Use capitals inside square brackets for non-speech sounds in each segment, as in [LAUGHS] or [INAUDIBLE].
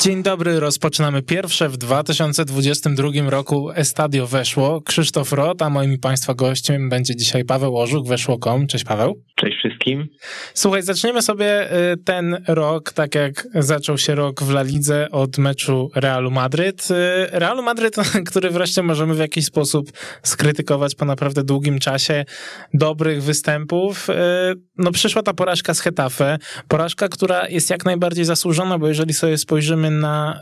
Dzień dobry, rozpoczynamy pierwsze w 2022 roku Estadio Weszło. Krzysztof Rot, a moim Państwa gościem będzie dzisiaj Paweł Orzuk, weszło.com. Cześć Paweł. Cześć wszystkim. Słuchaj, zaczniemy sobie y, ten rok, tak jak zaczął się rok w La Lidze od meczu Realu Madryt. Y, Realu Madryt, [LAUGHS] który wreszcie możemy w jakiś sposób skrytykować po naprawdę długim czasie dobrych występów. Y, no przyszła ta porażka z Hetafe, porażka, która jest jak najbardziej zasłużona, bo jeżeli sobie spojrzymy na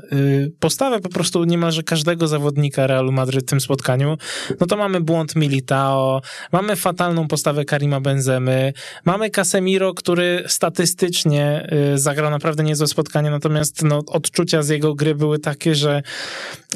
postawę po prostu niemalże każdego zawodnika Realu Madryt w tym spotkaniu, no to mamy błąd Militao, mamy fatalną postawę Karima Benzemy, Mamy Casemiro, który statystycznie y, zagrał naprawdę niezłe spotkanie, natomiast no, odczucia z jego gry były takie, że,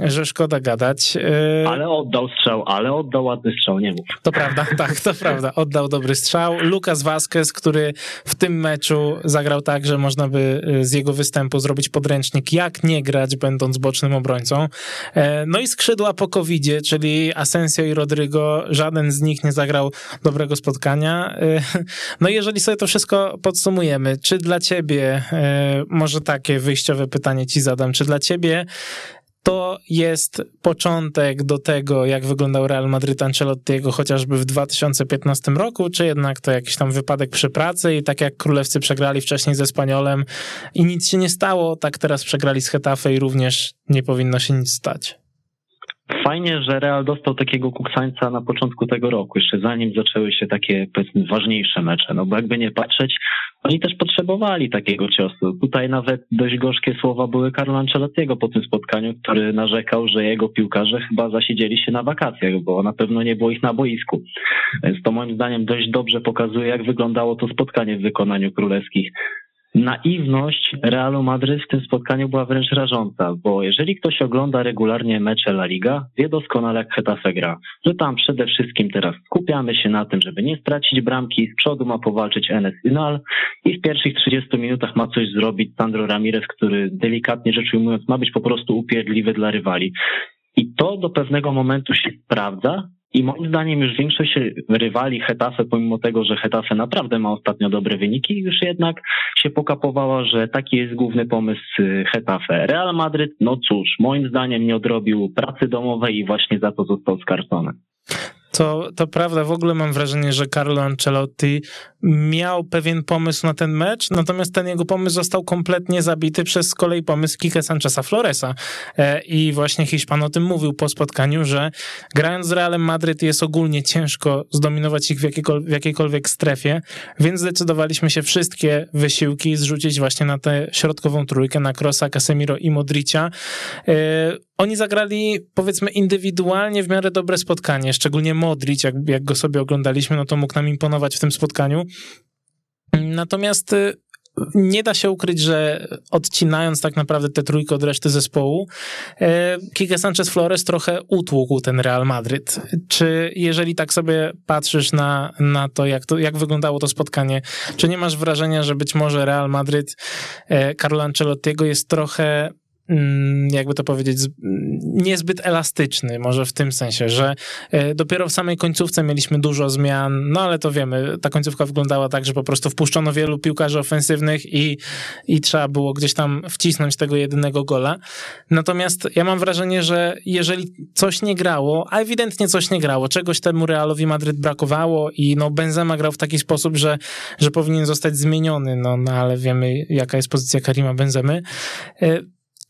że szkoda gadać. Y, ale oddał strzał, ale oddał ładny strzał, nie mów. To prawda, [LAUGHS] tak, to prawda. Oddał dobry strzał. Lucas Vazquez, który w tym meczu zagrał tak, że można by y, z jego występu zrobić podręcznik, jak nie grać, będąc bocznym obrońcą. E, no i skrzydła po covid czyli Asensio i Rodrigo, żaden z nich nie zagrał dobrego spotkania. [LAUGHS] No i jeżeli sobie to wszystko podsumujemy, czy dla ciebie, e, może takie wyjściowe pytanie ci zadam, czy dla ciebie to jest początek do tego, jak wyglądał Real Madrid Ancelottiego chociażby w 2015 roku, czy jednak to jakiś tam wypadek przy pracy i tak jak królewcy przegrali wcześniej ze Spaniolem i nic się nie stało, tak teraz przegrali z Hetafe i również nie powinno się nic stać. Fajnie, że Real dostał takiego kuksańca na początku tego roku, jeszcze zanim zaczęły się takie, powiedzmy, ważniejsze mecze. No bo jakby nie patrzeć, oni też potrzebowali takiego ciosu. Tutaj nawet dość gorzkie słowa były Carlo Ancelottiego po tym spotkaniu, który narzekał, że jego piłkarze chyba zasiedzieli się na wakacjach, bo na pewno nie było ich na boisku. Więc to moim zdaniem dość dobrze pokazuje, jak wyglądało to spotkanie w wykonaniu królewskich naiwność Realu Madryt w tym spotkaniu była wręcz rażąca, bo jeżeli ktoś ogląda regularnie mecze La Liga, wie doskonale jak Hetafe gra, że tam przede wszystkim teraz skupiamy się na tym, żeby nie stracić bramki, z przodu ma powalczyć Enes Inal i w pierwszych 30 minutach ma coś zrobić Sandro Ramirez, który delikatnie rzecz ujmując ma być po prostu upierdliwy dla rywali. I to do pewnego momentu się sprawdza, i moim zdaniem już większość rywali Hetafe, pomimo tego, że Hetafe naprawdę ma ostatnio dobre wyniki, już jednak się pokapowała, że taki jest główny pomysł Hetafe. Real Madryt, no cóż, moim zdaniem nie odrobił pracy domowej i właśnie za to został skarcony. To, to prawda, w ogóle mam wrażenie, że Carlo Ancelotti miał pewien pomysł na ten mecz, natomiast ten jego pomysł został kompletnie zabity przez z kolei pomysł Kike Sancheza Floresa. E, I właśnie Hiszpan o tym mówił po spotkaniu, że grając z Realem Madryt jest ogólnie ciężko zdominować ich w, w jakiejkolwiek strefie, więc zdecydowaliśmy się wszystkie wysiłki zrzucić właśnie na tę środkową trójkę, na Krosa, Casemiro i Modricia. Oni zagrali, powiedzmy, indywidualnie w miarę dobre spotkanie, szczególnie Modric, jak, jak go sobie oglądaliśmy, no to mógł nam imponować w tym spotkaniu. Natomiast y, nie da się ukryć, że odcinając tak naprawdę tę trójkę od reszty zespołu, y, Kike Sanchez Flores trochę utłukł ten Real Madryt. Czy jeżeli tak sobie patrzysz na, na to, jak to, jak wyglądało to spotkanie, czy nie masz wrażenia, że być może Real Madryt y, Carlo Ancelottiego jest trochę jakby to powiedzieć, niezbyt elastyczny, może w tym sensie, że e, dopiero w samej końcówce mieliśmy dużo zmian, no ale to wiemy, ta końcówka wyglądała tak, że po prostu wpuszczono wielu piłkarzy ofensywnych i, i trzeba było gdzieś tam wcisnąć tego jedynego gola. Natomiast ja mam wrażenie, że jeżeli coś nie grało, a ewidentnie coś nie grało, czegoś temu Realowi Madryt brakowało i no Benzema grał w taki sposób, że, że powinien zostać zmieniony, no, no ale wiemy jaka jest pozycja Karima Benzemy, e,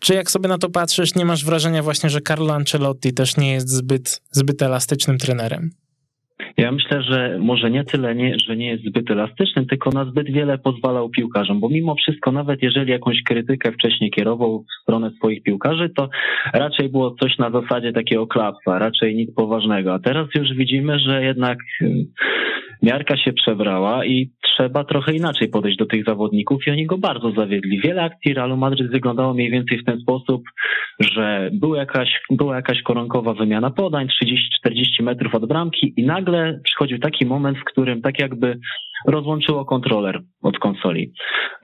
czy jak sobie na to patrzysz, nie masz wrażenia właśnie, że Carlo Ancelotti też nie jest zbyt, zbyt elastycznym trenerem? Ja myślę, że może nie tyle, nie, że nie jest zbyt elastyczny, tylko na zbyt wiele pozwalał piłkarzom, bo mimo wszystko, nawet jeżeli jakąś krytykę wcześniej kierował w stronę swoich piłkarzy, to raczej było coś na zasadzie takiego klapsa, raczej nic poważnego. A teraz już widzimy, że jednak miarka się przebrała i trzeba trochę inaczej podejść do tych zawodników i oni go bardzo zawiedli. Wiele akcji Realu Madryt wyglądało mniej więcej w ten sposób, że była jakaś, była jakaś koronkowa wymiana podań, 30-40 metrów od bramki i nagle przychodził taki moment, w którym tak jakby rozłączyło kontroler od konsoli.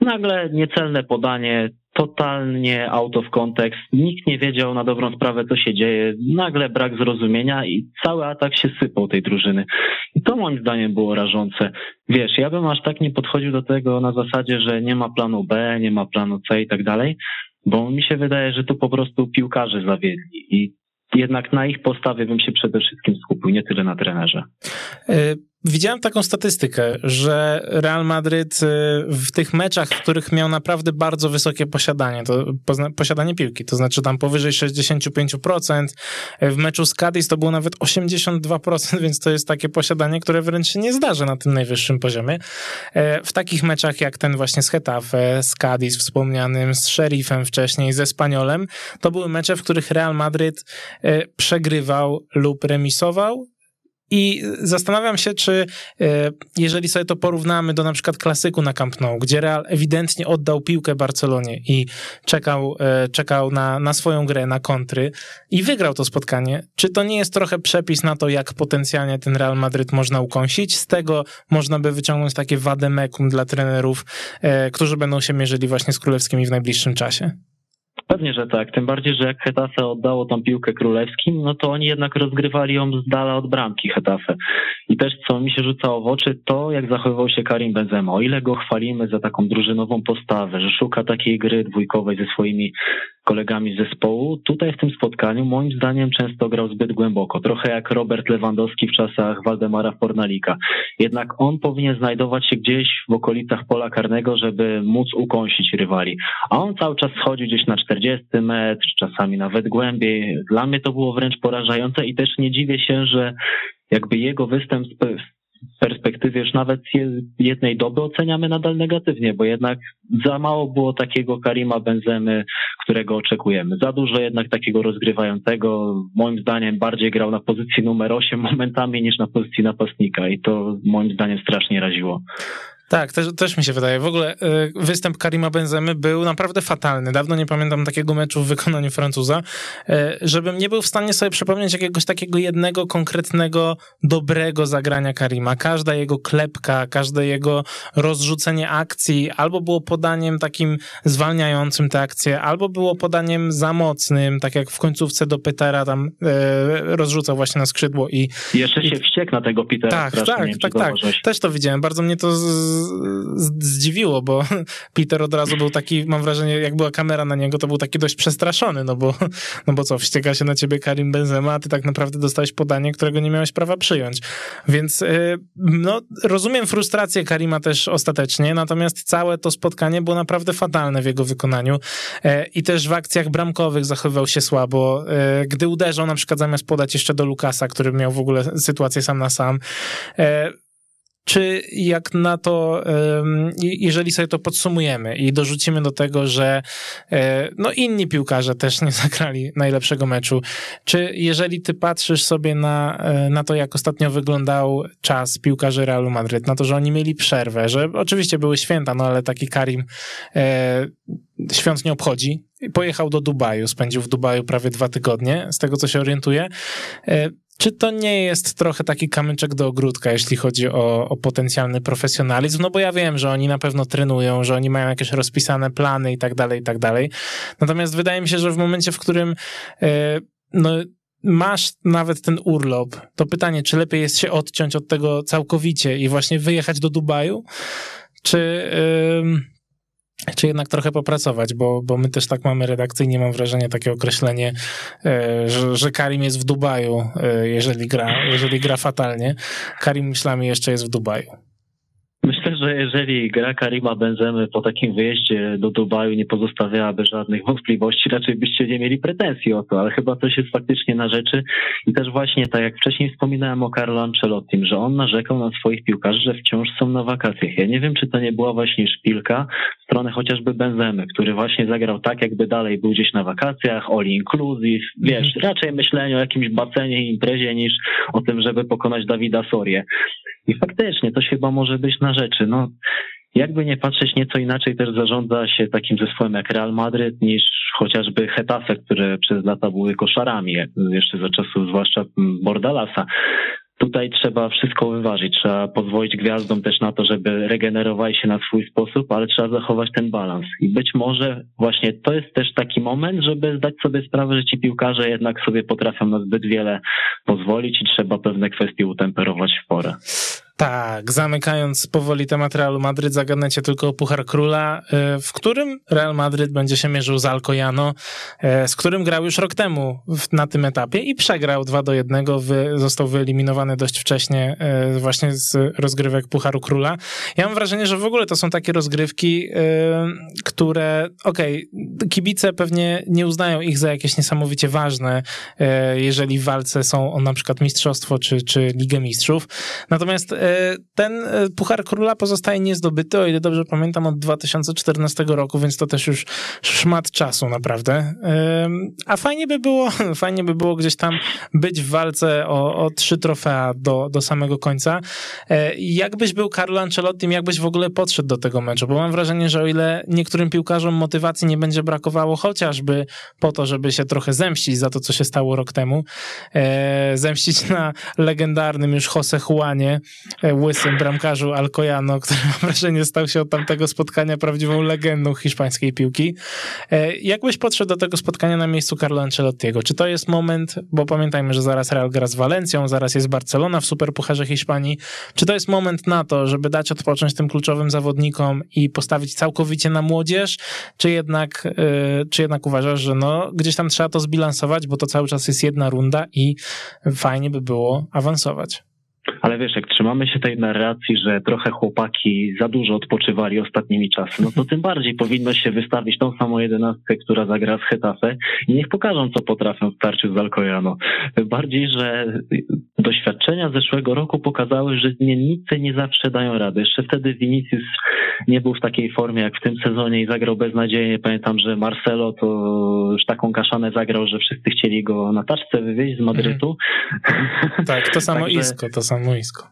Nagle niecelne podanie, totalnie out of context. Nikt nie wiedział na dobrą sprawę, co się dzieje. Nagle brak zrozumienia i cały atak się sypał tej drużyny. I to moim zdaniem było rażące. Wiesz, ja bym aż tak nie podchodził do tego na zasadzie, że nie ma planu B, nie ma planu C i tak dalej, bo mi się wydaje, że tu po prostu piłkarze zawiedli i jednak na ich postawie bym się przede wszystkim skupił, nie tyle na trenerze. Widziałem taką statystykę, że Real Madryt y, w tych meczach, w których miał naprawdę bardzo wysokie posiadanie, to posiadanie piłki, to znaczy tam powyżej 65%, w meczu z Cadiz to było nawet 82%, [LAUGHS] więc to jest takie posiadanie, które wręcz się nie zdarza na tym najwyższym poziomie. E, w takich meczach jak ten właśnie z Hetafe, z Cadiz wspomnianym, z Sheriffem wcześniej, ze Spaniolem, to były mecze, w których Real Madryt przegrywał lub remisował, i zastanawiam się, czy e, jeżeli sobie to porównamy do na przykład klasyku na Camp Nou, gdzie Real ewidentnie oddał piłkę Barcelonie i czekał, e, czekał na, na swoją grę, na kontry i wygrał to spotkanie, czy to nie jest trochę przepis na to, jak potencjalnie ten Real Madryt można ukąsić? Z tego można by wyciągnąć takie wademekum dla trenerów, e, którzy będą się mierzyli właśnie z królewskimi w najbliższym czasie. Pewnie, że tak. Tym bardziej, że jak Hetafe oddało tam piłkę królewskim, no to oni jednak rozgrywali ją z dala od bramki Hetafe. I też co mi się rzucało w oczy, to jak zachowywał się Karim Benzema. O ile go chwalimy za taką drużynową postawę, że szuka takiej gry dwójkowej ze swoimi kolegami z zespołu. Tutaj w tym spotkaniu moim zdaniem często grał zbyt głęboko, trochę jak Robert Lewandowski w czasach Waldemara Fornalika. Jednak on powinien znajdować się gdzieś w okolicach pola karnego, żeby móc ukąsić rywali. A on cały czas schodził gdzieś na 40 metr, czasami nawet głębiej. Dla mnie to było wręcz porażające i też nie dziwię się, że jakby jego występ perspektywie już nawet jednej doby oceniamy nadal negatywnie, bo jednak za mało było takiego Karima Benzemy, którego oczekujemy. Za dużo jednak takiego rozgrywającego, moim zdaniem bardziej grał na pozycji numer 8 momentami niż na pozycji napastnika i to moim zdaniem strasznie raziło. Tak, też, też mi się wydaje. W ogóle y, występ Karima Benzemy był naprawdę fatalny. Dawno nie pamiętam takiego meczu w wykonaniu Francuza, y, żebym nie był w stanie sobie przypomnieć jakiegoś takiego jednego konkretnego, dobrego zagrania Karima. Każda jego klepka, każde jego rozrzucenie akcji albo było podaniem takim zwalniającym te akcje, albo było podaniem za mocnym, tak jak w końcówce do Petera tam y, rozrzucał właśnie na skrzydło i... Jeszcze się i... wściekł na tego Petera. Tak, tak, tak, tak. Też to widziałem. Bardzo mnie to z zdziwiło, bo [LAUGHS] Peter od razu był taki, mam wrażenie, jak była kamera na niego, to był taki dość przestraszony, no bo, [LAUGHS] no bo co, wścieka się na ciebie Karim Benzema, a ty tak naprawdę dostałeś podanie, którego nie miałeś prawa przyjąć. Więc y, no, rozumiem frustrację Karima też ostatecznie, natomiast całe to spotkanie było naprawdę fatalne w jego wykonaniu e, i też w akcjach bramkowych zachowywał się słabo. E, gdy uderzał na przykład zamiast podać jeszcze do Lukasa, który miał w ogóle sytuację sam na sam, e, czy jak na to, jeżeli sobie to podsumujemy i dorzucimy do tego, że e, no inni piłkarze też nie [LAUGHS] zagrali najlepszego meczu, czy jeżeli ty patrzysz sobie na, e, na to, jak ostatnio wyglądał czas piłkarzy Realu Madryt, na to, że oni mieli przerwę, że oczywiście były święta, no ale taki Karim e, świąt nie obchodzi, pojechał do Dubaju, spędził w Dubaju prawie dwa tygodnie, z tego co się orientuję. Czy to nie jest trochę taki kamyczek do ogródka, jeśli chodzi o, o potencjalny profesjonalizm? No bo ja wiem, że oni na pewno trenują, że oni mają jakieś rozpisane plany i tak dalej, i tak dalej. Natomiast wydaje mi się, że w momencie, w którym e, no, masz nawet ten urlop, to pytanie, czy lepiej jest się odciąć od tego całkowicie i właśnie wyjechać do Dubaju, czy czy jednak trochę popracować, bo, bo my też tak mamy redakcyjnie, mam wrażenie, takie określenie, e, że, że Karim jest w Dubaju, e, jeżeli gra, jeżeli gra fatalnie. Karim myślami jeszcze jest w Dubaju. Że jeżeli gra Karima Benzemy po takim wyjeździe do Dubaju nie pozostawiałaby żadnych wątpliwości, raczej byście nie mieli pretensji o to, ale chyba coś jest faktycznie na rzeczy i też właśnie tak jak wcześniej wspominałem o Carlo Ancelottim, że on narzekał na swoich piłkarzy, że wciąż są na wakacjach. Ja nie wiem, czy to nie była właśnie szpilka w stronę chociażby Benzemy, który właśnie zagrał tak, jakby dalej był gdzieś na wakacjach, all inclusive, wiesz, mhm. raczej myślenie o jakimś bacenie i imprezie niż o tym, żeby pokonać Dawida Sorię. I faktycznie, to chyba może być na rzeczy. No, jakby nie patrzeć, nieco inaczej też zarządza się takim zespołem jak Real Madryt niż chociażby Hetafe, które przez lata były koszarami, jeszcze za czasów zwłaszcza Bordalasa. Tutaj trzeba wszystko wyważyć, trzeba pozwolić gwiazdom też na to, żeby regenerowali się na swój sposób, ale trzeba zachować ten balans. I być może właśnie to jest też taki moment, żeby zdać sobie sprawę, że ci piłkarze jednak sobie potrafią na zbyt wiele pozwolić i trzeba pewne kwestie utemperować w porę. Tak, zamykając powoli temat Realu Madryt, zagadnęcie tylko o Puchar Króla, e, w którym Real Madryt będzie się mierzył z Alcoyano, e, z którym grał już rok temu na tym etapie i przegrał 2 do 1, został wyeliminowany dość wcześnie e, właśnie z rozgrywek Pucharu Króla. Ja mam wrażenie, że w ogóle to są takie rozgrywki, które, okej, okay, kibice pewnie nie uznają ich za jakieś niesamowicie ważne, jeżeli w walce są o na przykład mistrzostwo czy, czy Ligę Mistrzów. Natomiast ten e, Puchar Króla pozostaje niezdobyty, o ile dobrze pamiętam, od 2014 roku, więc to też już szmat czasu naprawdę. A fajnie by było, [LAUGHS] fajnie by było gdzieś tam być w walce o, o trzy trofea do, do samego końca. E, jakbyś był Carlo Ancelotti, jakbyś w ogóle podszedł do tego meczu? Bo mam wrażenie, że o ile niektórym piłkarzom motywacji nie będzie brakowało chociażby po to, żeby się trochę zemścić za to, co się stało rok temu, e, zemścić na legendarnym już Jose Juanie, łysym bramkarzu Alcoyano, który mam wrażenie stał się od tamtego spotkania prawdziwą legendą hiszpańskiej piłki. E, jak byś podszedł do tego spotkania na miejscu Carlo Ancelottiego? Czy to jest moment, bo pamiętajmy, że zaraz Real gra z Walencją, zaraz jest Barcelona w Superpucharze Hiszpanii. Czy to jest moment na to, żeby dać odpocząć tym kluczowym zawodnikom i postawić całkowicie na młodzież? Czy jednak, e, czy jednak uważasz, że no, gdzieś tam trzeba to zbilansować, bo to cały czas jest jedna runda i fajnie by było awansować? Ale wiesz, jak trzymamy się tej narracji, że trochę chłopaki za dużo odpoczywali ostatnimi czasy, no to tym bardziej powinno się wystawić tą samą jedenastkę, która zagra z Hetafe i niech pokażą, co potrafią w starciu z Alcoyano. Bardziej, że doświadczenia zeszłego roku pokazały, że zmiennicy nie zawsze dają radę. Jeszcze wtedy Vinicius nie był w takiej formie jak w tym sezonie i zagrał beznadziejnie. Pamiętam, że Marcelo to już taką kaszanę zagrał, że wszyscy chcieli go na taczce wywieźć z Madrytu. Tak, to samo [LAUGHS] Także... Isko, to samo Isko.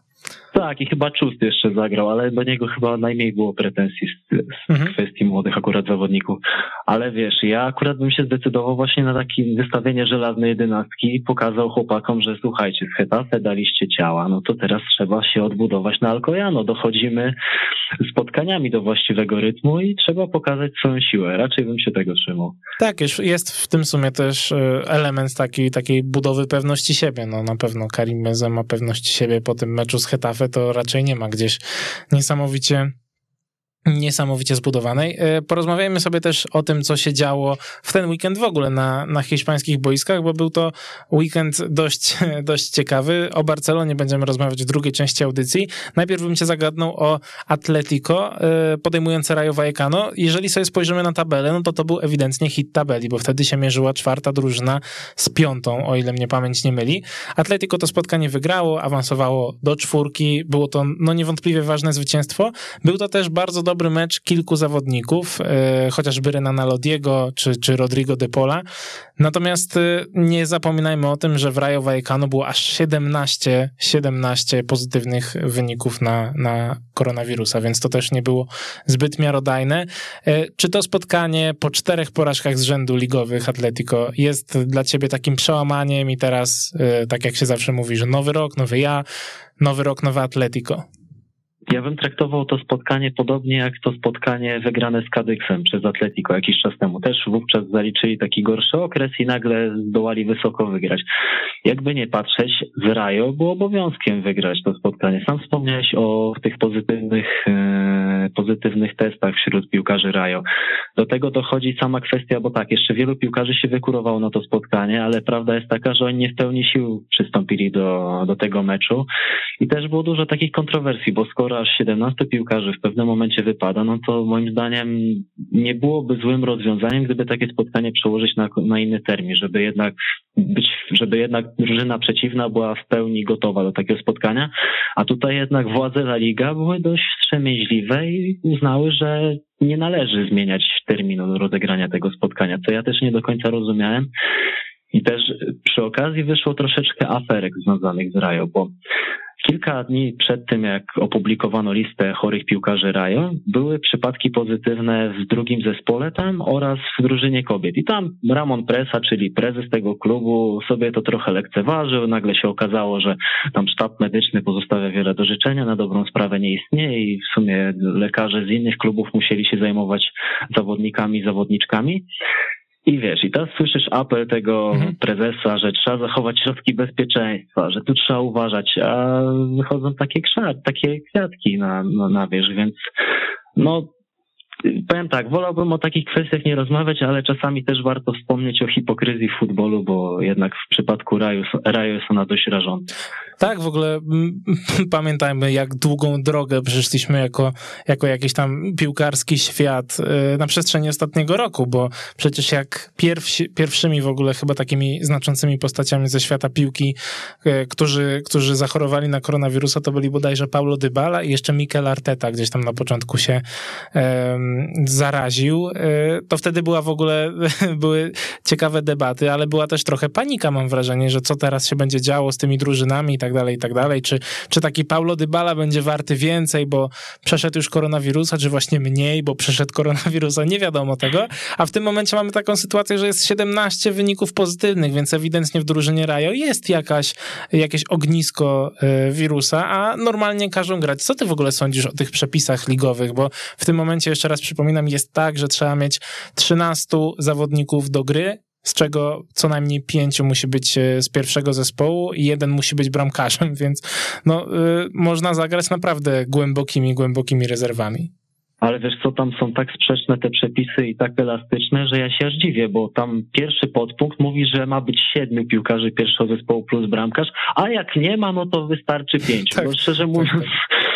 Tak, i chyba Czust jeszcze zagrał, ale do niego chyba najmniej było pretensji z, z mhm. kwestii młodych akurat zawodników. Ale wiesz, ja akurat bym się zdecydował właśnie na takie wystawienie żelaznej jedenastki i pokazał chłopakom, że słuchajcie, z Hetafe daliście ciała, no to teraz trzeba się odbudować na Alcoyano. Dochodzimy spotkaniami do właściwego rytmu i trzeba pokazać swoją siłę. Raczej bym się tego trzymał. Tak, jest w tym sumie też e, element taki, takiej budowy pewności siebie. No na pewno Karim Benzema ma pewności siebie po tym meczu z Hetafe to raczej nie ma gdzieś. Niesamowicie niesamowicie zbudowanej. E, porozmawiajmy sobie też o tym, co się działo w ten weekend w ogóle na, na hiszpańskich boiskach, bo był to weekend dość, [LAUGHS] dość ciekawy. O Barcelonie będziemy rozmawiać w drugiej części audycji. Najpierw bym cię zagadnął o Atletico e, podejmujące Rayo Vallecano. Jeżeli sobie spojrzymy na tabelę, no to to był ewidentnie hit tabeli, bo wtedy się mierzyła czwarta drużyna z piątą, o ile mnie pamięć nie myli. Atletico to spotkanie wygrało, awansowało do czwórki. Było to no niewątpliwie ważne zwycięstwo. Był to też bardzo dobry dobry mecz kilku zawodników, e, chociażby Renana Lodiego czy, czy Rodrigo de Pola. Natomiast e, nie zapominajmy o tym, że w Rayo Vallecano było aż 17, 17 pozytywnych wyników na, na koronawirusa, więc to też nie było zbyt miarodajne. E, czy to spotkanie po czterech porażkach z rzędu ligowych Atletico jest dla ciebie takim przełamaniem i teraz, tak jak się zawsze mówi, że nowy rok, nowy ja, nowy rok, nowe Atletico? Ja bym traktował to spotkanie podobnie jak to spotkanie wygrane z Kadyksem przez Atletico jakiś czas temu. Też wówczas zaliczyli taki gorszy okres i nagle zdołali wysoko wygrać. Jakby nie patrzeć, z Rajo było obowiązkiem wygrać to spotkanie. Sam wspomniałeś o tych pozytywnych, e, pozytywnych testach wśród piłkarzy Rajo. Do tego dochodzi sama kwestia, bo tak, jeszcze wielu piłkarzy się wykurowało na to spotkanie, ale prawda jest taka, że oni nie w pełni sił przystąpili do, do tego meczu i też było dużo takich kontrowersji, bo skoro aż 17 piłkarzy w pewnym momencie wypada, no to moim zdaniem nie byłoby złym rozwiązaniem, gdyby takie spotkanie przełożyć na, na inny termin, żeby jednak być, żeby jednak drużyna przeciwna była w pełni gotowa do takiego spotkania, a tutaj jednak władze La Liga były dość wstrzemięźliwe i uznały, że nie należy zmieniać terminu rozegrania tego spotkania, co ja też nie do końca rozumiałem. I też przy okazji wyszło troszeczkę aferek związanych z Rajo, bo Kilka dni przed tym, jak opublikowano listę chorych piłkarzy Rajo, były przypadki pozytywne w drugim zespole tam oraz w drużynie kobiet. I tam Ramon Presa, czyli prezes tego klubu, sobie to trochę lekceważył. Nagle się okazało, że tam sztab medyczny pozostawia wiele do życzenia, na dobrą sprawę nie istnieje i w sumie lekarze z innych klubów musieli się zajmować zawodnikami, zawodniczkami. I wiesz, i teraz słyszysz apel tego mhm. prezesa, że trzeba zachować środki bezpieczeństwa, że tu trzeba uważać, a wychodzą takie krzak, takie kwiatki na, na, na wierzch, więc no Powiem tak, wolałbym o takich kwestiach nie rozmawiać, ale czasami też warto wspomnieć o hipokryzji w futbolu, bo jednak w przypadku Raju, Raju jest ona dość rażąca. Tak, w ogóle [LAUGHS] pamiętajmy, jak długą drogę przeszliśmy jako, jako jakiś tam piłkarski świat y, na przestrzeni ostatniego roku, bo przecież jak pierwsi, pierwszymi w ogóle chyba takimi znaczącymi postaciami ze świata piłki, y, którzy, którzy zachorowali na koronawirusa, to byli bodajże Paulo Dybala i jeszcze Mikel Arteta gdzieś tam na początku się zaraził, y, to wtedy była w ogóle, [LAUGHS] były ciekawe debaty, ale była też trochę panika, mam wrażenie, że co teraz się będzie działo z tymi drużynami i tak dalej, i tak dalej. Czy, czy taki Paulo Dybala będzie warty więcej, bo przeszedł już koronawirusa, czy właśnie mniej, bo przeszedł koronawirusa, nie wiadomo tego. A w tym momencie mamy taką sytuację, że jest 17 wyników pozytywnych, więc ewidentnie w drużynie Rajo jest jakaś, jakieś ognisko y, wirusa, a normalnie każą grać. Co ty w ogóle sądzisz o tych przepisach ligowych? Bo w tym momencie jeszcze raz przypominam, jest tak, że trzeba mieć 13 zawodników do gry, z czego co najmniej pięciu musi być e, z pierwszego zespołu i jeden musi być bramkarzem, [LAUGHS] więc no, y, można zagrać naprawdę głębokimi, głębokimi rezerwami. Ale wiesz co, tam są tak sprzeczne te przepisy i tak elastyczne, że ja się aż dziwię, bo tam pierwszy podpunkt mówi, że ma być siedmiu piłkarzy pierwszego zespołu plus bramkarz, a jak nie ma, no to wystarczy pięciu. Tak, bo szczerze mówiąc, tak, tak. [LAUGHS]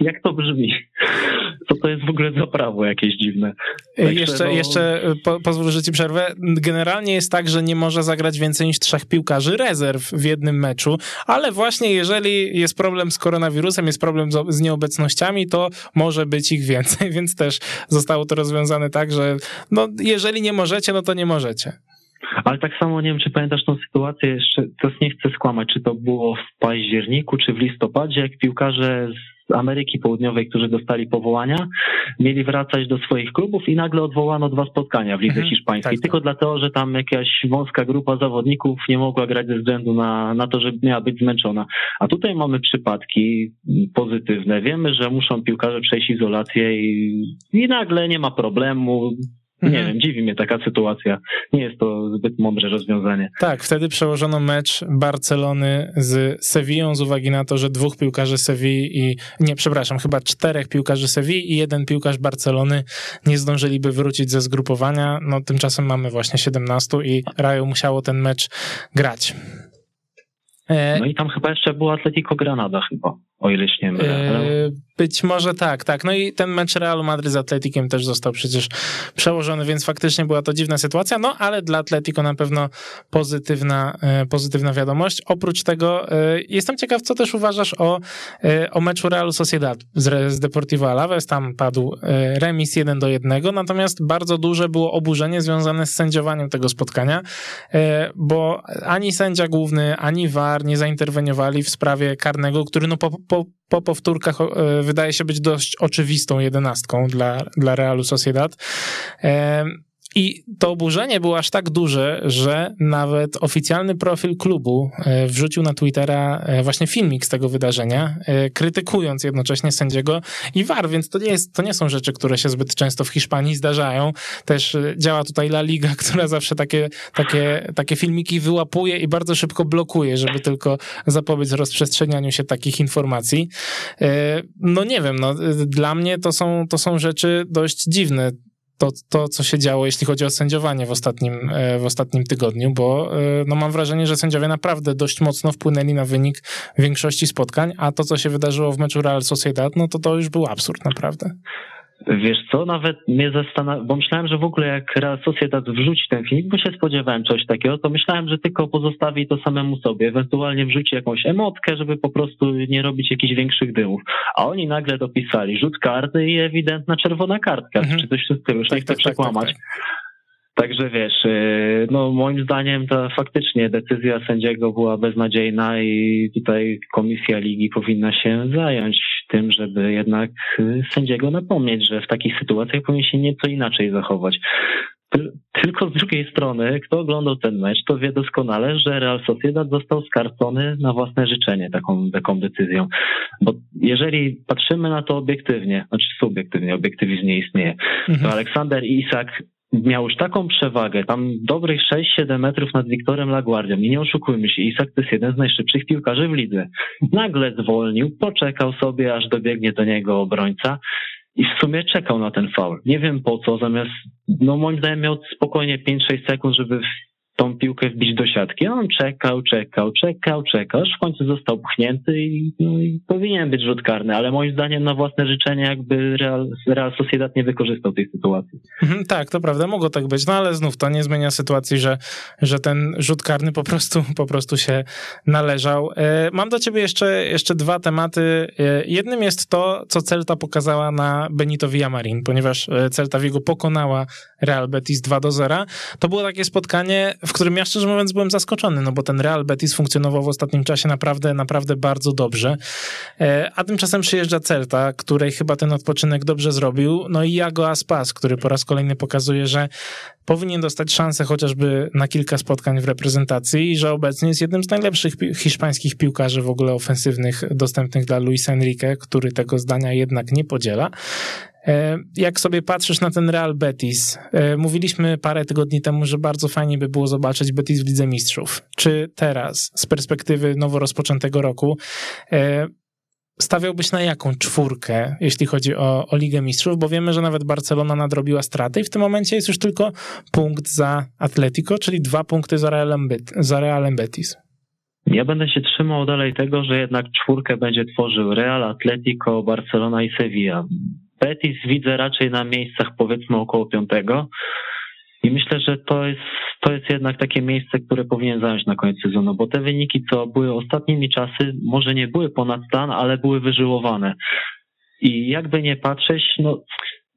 jak to brzmi? co to jest w ogóle za prawo jakieś dziwne. Także jeszcze, no... jeszcze po, pozwól, że ci przerwę. Generalnie jest tak, że nie może zagrać więcej niż trzech piłkarzy rezerw w jednym meczu, ale właśnie jeżeli jest problem z koronawirusem, jest problem z, z nieobecnościami, to może być ich więcej, [LAUGHS] więc też zostało to rozwiązane tak, że no, jeżeli nie możecie, no to nie możecie. Ale tak samo nie wiem, czy pamiętasz tą sytuację jeszcze, to nie chcę skłamać, czy to było w październiku, czy w listopadzie, jak piłkarze z z Ameryki Południowej, którzy dostali powołania, mieli wracać do swoich klubów i nagle odwołano dwa spotkania w lidze mhm, hiszpańskiej. Tak, tylko tak. dlatego, że tam jakaś wąska grupa zawodników nie mogła grać ze względu na, na to, że miała być zmęczona. A tutaj mamy przypadki pozytywne. Wiemy, że muszą piłkarze przejść izolację i, i nagle nie ma problemu. Nie mhm. wiem, dziwi mnie taka sytuacja. Nie jest to zbyt mądre rozwiązanie. Tak, wtedy przełożono mecz Barcelony z Sewillą z uwagi na to, że dwóch piłkarzy Sewilli i, nie, przepraszam, chyba czterech piłkarzy Sewilli i jeden piłkarz Barcelony nie zdążyliby wrócić ze zgrupowania. No tymczasem mamy właśnie 17 i Rayo musiało ten mecz grać. E, no i tam chyba jeszcze było Atletico Granada chyba, o ile się nie mylę. E. Być może tak, tak. No i ten mecz Realu Madryt z Atletikiem też został przecież przełożony, więc faktycznie była to dziwna sytuacja, no ale dla Atletico na pewno pozytywna, e, pozytywna wiadomość. Oprócz tego jestem ciekaw, co też uważasz o, o meczu Realu Sociedad z, z Deportivo Alaves. Tam padł remis 1 do 1, natomiast bardzo duże było oburzenie związane z sędziowaniem tego spotkania, bo ani sędzia główny, ani VAR nie zainterweniowali w sprawie karnego, który no po, po, po powtórkach e, wydaje się być dość oczywistą jedenastką dla, dla Realu Sociedad. I to oburzenie było aż tak duże, że nawet oficjalny profil klubu e, wrzucił na Twittera e, właśnie filmik z tego wydarzenia, e, krytykując jednocześnie sędziego i VAR, więc to nie, jest, to nie są rzeczy, które się zbyt często w Hiszpanii zdarzają. Też działa tutaj La Liga, [LAUGHS] która zawsze takie, takie, takie filmiki wyłapuje i bardzo szybko blokuje, żeby tylko zapobiec rozprzestrzenianiu się takich informacji. No nie wiem, no, dla mnie to są, to są rzeczy dość dziwne to, to, co się działo, jeśli chodzi o sędziowanie w ostatnim, e, w ostatnim tygodniu, bo e, no, mam wrażenie, że sędziowie naprawdę dość mocno wpłynęli na wynik większości spotkań, a to, co się wydarzyło w meczu Real Sociedad, no to to już był absurd naprawdę. Wiesz co, nawet mnie zastanawia, bo myślałem, że w ogóle jak Real Sociedad wrzuci ten film, bo się spodziewałem czegoś takiego, to myślałem, że tylko pozostawi to samemu sobie, ewentualnie wrzuci jakąś emotkę, żeby po prostu nie robić jakichś większych dymów. A oni nagle dopisali rzut karty i ewidentna czerwona kartka, mhm. czy coś w tym stylu, już tak, nie chcę tak, tak, przekłamać. Tak, tak, Także wiesz, y, no moim zdaniem to faktycznie decyzja sędziego była beznadziejna i tutaj komisja ligi powinna się zająć tym, żeby jednak y, sędziego napomnieć, że w takich sytuacjach powinien się nieco inaczej zachować. Tylko z drugiej strony, kto oglądał ten mecz, to wie doskonale, że Real Sociedad został skarcony na własne życzenie taką, taką decyzją. Bo jeżeli patrzymy na to obiektywnie, znaczy subiektywnie, obiektywizm nie istnieje, mhm. to Aleksander Isak miał już taką przewagę, tam dobrych 6-7 metrów nad Wiktorem Laguardią i nie oszukujmy się, Isak to jest jeden z najszybszych piłkarzy w lidze. Nagle zwolnił, poczekał sobie, aż dobiegnie do niego obrońca i w sumie czekał na ten faul. Nie wiem po co, zamiast, no moim zdaniem miał spokojnie 5-6 sekund, żeby tą piłkę wbić do siatki. On czekał, czekał, czekał, czekał, aż w końcu został pchnięty i, no, i powinien być rzut karny, ale moim zdaniem na własne życzenie jakby Real, Real Sociedad nie wykorzystał tej sytuacji. Mhm, tak, to prawda, mogło tak być, no ale znów to nie zmienia sytuacji, że, że ten rzut karny po prostu, po prostu się należał. E, mam do ciebie jeszcze, jeszcze dwa tematy. E, jednym jest to, co Celta pokazała na Benito Villamarin, ponieważ e, Celta Vigo pokonała Real Betis 2 do 0. To było takie spotkanie, w którym ja szczerze mówiąc byłem zaskoczony, no bo ten Real Betis funkcjonował w ostatnim czasie naprawdę, naprawdę bardzo dobrze. E, a tymczasem przyjeżdża Celta, której chyba ten odpoczynek dobrze zrobił, no i Jago Aspas, który po raz kolejny pokazuje, że powinien dostać szansę chociażby na kilka spotkań w reprezentacji i że obecnie jest jednym z najlepszych hiszpańskich piłkarzy w ogóle ofensywnych dostępnych dla Luisa Enrique, który tego zdania jednak nie podziela. E, jak sobie patrzysz na ten Real Betis, e, mówiliśmy parę tygodni temu, że bardzo fajnie by było zobaczyć Betis w Lidze Mistrzów. Czy teraz, z perspektywy nowo rozpoczętego roku, e, stawiałbyś na jaką czwórkę, jeśli chodzi o, o Ligę Mistrzów? Bo wiemy, że nawet Barcelona nadrobiła straty i w tym momencie jest już tylko punkt za Atletico, czyli dwa punkty za Realem, za Realem Betis. Ja będę się trzymał dalej tego, że jednak czwórkę będzie tworzył Real, Atletico, Barcelona i Sevilla. Betis widzę raczej na miejscach powiedzmy około piątego. I myślę, że to jest, to jest jednak takie miejsce, które powinien zająć na koniec sezonu, bo te wyniki, co były ostatnimi czasy, może nie były ponad stan, ale były wyżyłowane. I jakby nie patrzeć, no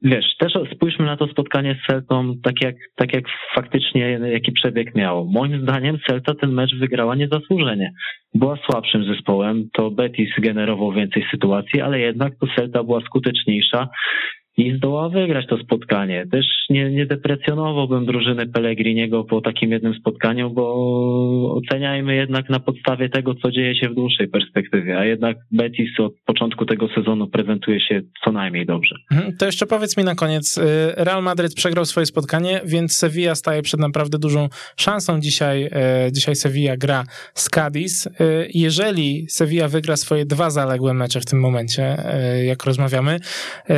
wiesz, też spójrzmy na to spotkanie z Celtą, tak jak, tak jak faktycznie jaki przebieg miało. Moim zdaniem Celta ten mecz wygrała niezasłużenie. Była słabszym zespołem, to Betis generował więcej sytuacji, ale jednak to Celta była skuteczniejsza i zdoła wygrać to spotkanie. Też nie, nie deprecjonowałbym drużyny Pellegriniego po takim jednym spotkaniu, bo oceniajmy jednak na podstawie tego, co dzieje się w dłuższej perspektywie, a jednak Betis od początku tego sezonu prezentuje się co najmniej dobrze. Mhm, to jeszcze powiedz mi na koniec, y, Real Madryt przegrał swoje spotkanie, więc Sevilla staje przed naprawdę dużą szansą dzisiaj. Y, dzisiaj Sevilla gra z Cadiz. Y, jeżeli Sevilla wygra swoje dwa zaległe mecze w tym momencie, jak rozmawiamy,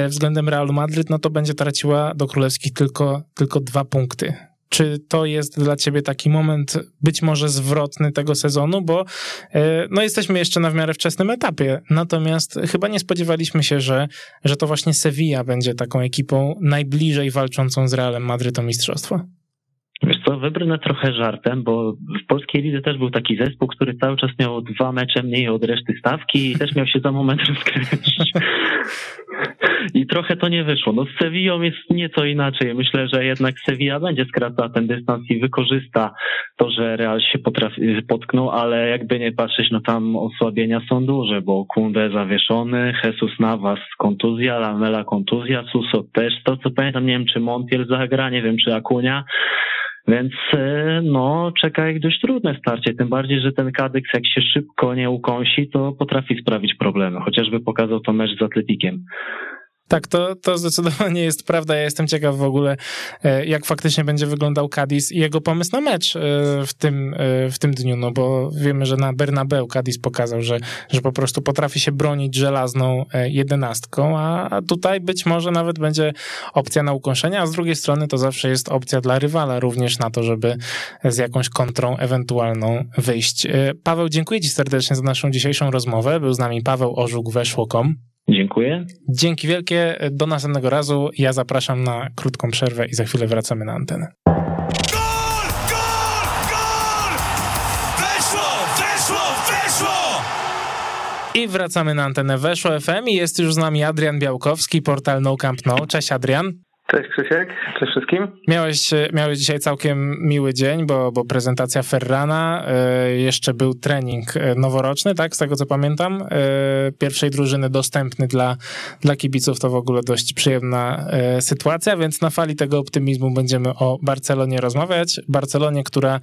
względem Realu Madryt, no to będzie traciła do królewskich tylko, tylko dwa punkty. Czy to jest dla ciebie taki moment być może zwrotny tego sezonu, bo e, no jesteśmy jeszcze na w miarę wczesnym etapie, natomiast chyba nie spodziewaliśmy się, że, że to właśnie Sevilla będzie taką ekipą najbliżej walczącą z Realem Madryt o mistrzostwo. Wiesz co, wybrnę trochę żartem, bo w polskiej lidze też był taki zespół, który cały czas miał dwa mecze mniej od reszty stawki i też miał się za moment [LAUGHS] rozkręcić. I trochę to nie wyszło. No z Sevillą jest nieco inaczej. Myślę, że jednak Sevilla będzie skracała ten dystans i wykorzysta to, że Real się potrafi, potknął, ale jakby nie patrzeć, no tam osłabienia są duże, bo Kunde zawieszony, Jesus Navas kontuzja, Lamela kontuzja, Suso też to, co pamiętam, nie wiem czy Montiel zagra, nie wiem czy Akunia. Więc e, no, czeka ich dość trudne starcie, tym bardziej, że ten Kadyks jak się szybko nie ukąsi, to potrafi sprawić problemy. Chociażby pokazał to mecz z Atletikiem. Tak, to, to zdecydowanie jest prawda. Ja jestem ciekaw w ogóle, e, jak faktycznie będzie wyglądał Cadiz i jego pomysł na mecz e, w tym, e, w tym dniu, no bo wiemy, że na Bernabeu Cadiz pokazał, że, że po prostu potrafi się bronić żelazną jedenastką, a tutaj być może nawet będzie opcja na ukąszenie, a z drugiej strony to zawsze jest opcja dla rywala również na to, żeby z jakąś kontrą ewentualną wyjść. Paweł, dziękuję Ci serdecznie za naszą dzisiejszą rozmowę. Był z nami Paweł Orzuk, weszło.com. Dziękuję. Dzięki wielkie. Do następnego razu. Ja zapraszam na krótką przerwę i za chwilę wracamy na antenę. Gol! Gol! Gol! Weszło! Weszło! Weszło! I wracamy na antenę Weszło FM i jest już z nami Adrian Białkowski, portal No Camp No. Cześć Adrian. Cześć Krzysiek, cześć wszystkim. Miałeś, miałeś dzisiaj całkiem miły dzień, bo, bo prezentacja Ferrana, y, jeszcze był trening e, noworoczny, tak, z tego co pamiętam, pierwszej drużyny dostępny dla, dla kibiców, to w ogóle dość przyjemna sytuacja, więc na fali tego optymizmu będziemy o Barcelonie rozmawiać. Barcelonie, która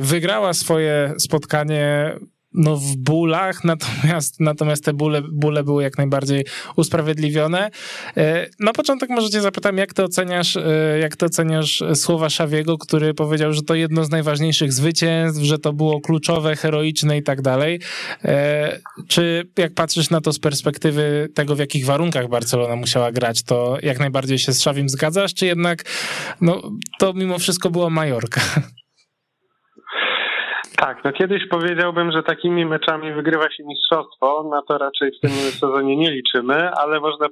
wygrała swoje spotkanie no, w bólach, natomiast, natomiast te bóle, bóle były jak najbardziej usprawiedliwione. E, na początek może cię zapytam, jak ty oceniasz, e, jak ty oceniasz słowa Szawiego, który powiedział, że to jedno z najważniejszych zwycięstw, że to było kluczowe, heroiczne i tak dalej. E, czy jak patrzysz na to z perspektywy tego, w jakich warunkach Barcelona musiała grać, to jak najbardziej się z Szawim zgadzasz, czy jednak no, to mimo wszystko była Majorka? Tak, no kiedyś powiedziałbym, że takimi meczami wygrywa się mistrzostwo, na to raczej w tym [LAUGHS] sezonie nie liczymy, ale można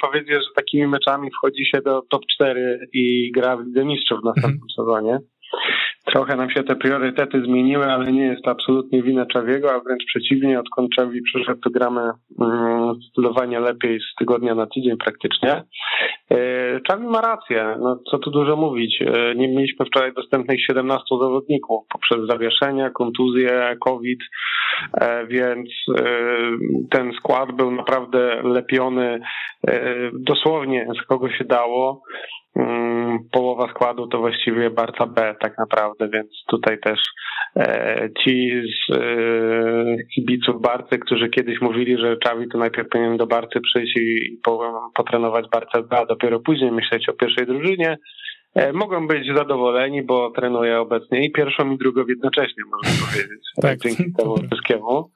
powiedzieć, że takimi meczami wchodzi się do top 4 i gra w Lidze Mistrzów w następnym mhm. sezonie. Trochę nam się te priorytety zmieniły, ale nie jest to absolutnie wina Czawiego, a wręcz przeciwnie, odkąd Czawi przyszedł, to gramy mm, zdecydowanie lepiej z tygodnia na tydzień praktycznie. E, Czawi ma rację, no co tu dużo mówić. E, nie mieliśmy wczoraj dostępnych 17 zawodników poprzez zawieszenia, kontuzje, COVID, e, więc ten skład był naprawdę lepiony dosłownie z kogo się dało. Mm, połowa składu to właściwie Barca B tak naprawdę, więc tutaj też e, ci z e, kibiców Barcy, którzy kiedyś mówili, że Czawi to najpierw powinien do Barcy przyjść i potrenować Barca B, a dopiero później myśleć o pierwszej drużynie, e, mogą być zadowoleni, bo trenuje obecnie i pierwszą i drugą jednocześnie, można [LAUGHS] powiedzieć, tak. dzięki [LAUGHS] temu wszystkiemu.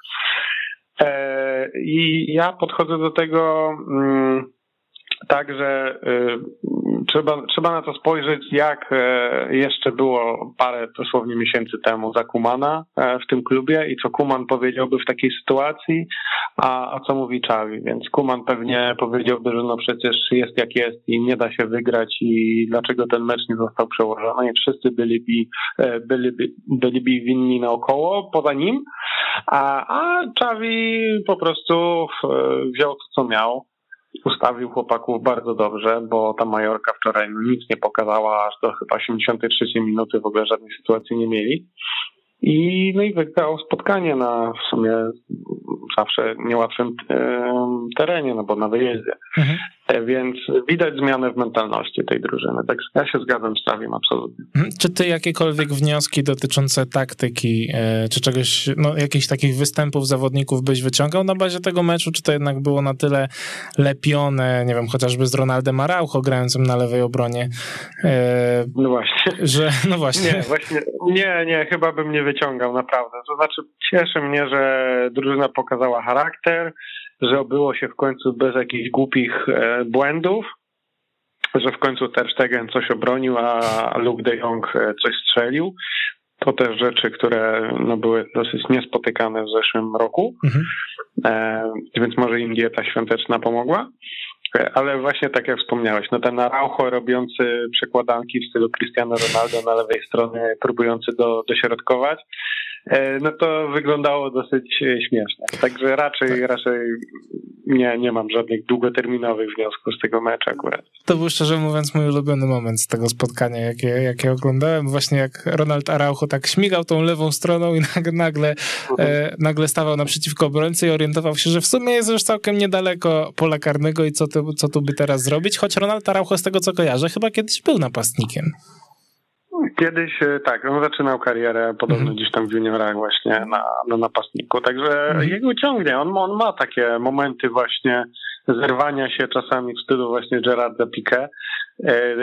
I ja podchodzę do tego mm, tak, że y, trzeba, trzeba na to spojrzeć, jak e, jeszcze było parę dosłownie miesięcy temu za Kumana e, w tym klubie i co Kuman powiedziałby w takiej sytuacji, a, a co mówi Czawi. Więc Kuman pewnie powiedziałby, że no przecież jest jak jest i nie da się wygrać i dlaczego ten mecz nie został przełożony i wszyscy byliby, e, byliby, byliby winni naokoło, poza nim, a, a Czawi po prostu wziął to, co miał ustawił chłopaków bardzo dobrze, bo ta Majorka wczoraj nic nie pokazała, aż do chyba 83 minuty w ogóle żadnej sytuacji nie mieli. I, no i wygrał spotkanie na w sumie zawsze niełatwym terenie, no bo na wyjeździe. Mhm. E, więc widać zmianę w mentalności tej drużyny. Tak, ja się zgadzam z Trawiem absolutnie. Mhm. Czy ty jakiekolwiek wnioski dotyczące taktyki, e, czy czegoś, no jakichś takich występów zawodników byś wyciągał na bazie tego meczu, czy to jednak było na tyle lepione, nie wiem, chociażby z Ronaldem Araujo grającym na lewej obronie? E, no właśnie. Że, no właśnie. Nie, właśnie, nie, nie, chyba bym nie wyciągał, naprawdę. To znaczy, cieszy mnie, że drużyna pokazała charakter, że obyło się w końcu bez jakichś głupich e, błędów, że w końcu Ter Stegen coś obronił, a Luke de Jong e, coś strzelił. To też rzeczy, które no, były dosyć niespotykane w zeszłym roku, mhm. e, więc może im dieta świąteczna pomogła. E, ale właśnie tak jak wspomniałeś, no ten Araujo robiący przekładanki w stylu Cristiano Ronaldo na lewej stronie, próbujący do, dośrodkować, no to wyglądało dosyć e, śmiesznie. Także raczej, tak. raczej nie, nie mam żadnych długoterminowych wniosków z tego meczu akurat. To był szczerze mówiąc mój ulubiony moment z tego spotkania, jakie, jakie oglądałem. Właśnie jak Ronald Araujo tak śmigał tą lewą stroną i [LAUGHS] nagle, mhm. e, nagle stawał naprzeciwko obrońcy i orientował się, że w sumie jest już całkiem niedaleko pola karnego i co, tu, co tu by teraz zrobić. Choć Ronald Araujo z tego co kojarzę chyba kiedyś był napastnikiem. Kiedyś e, tak, on zaczynał karierę podobno mm. gdzieś tam w juniorach właśnie na, na napastniku, także mm. jego ciągnie, on, on ma takie momenty właśnie zerwania się czasami w stylu właśnie Gerarda Piqué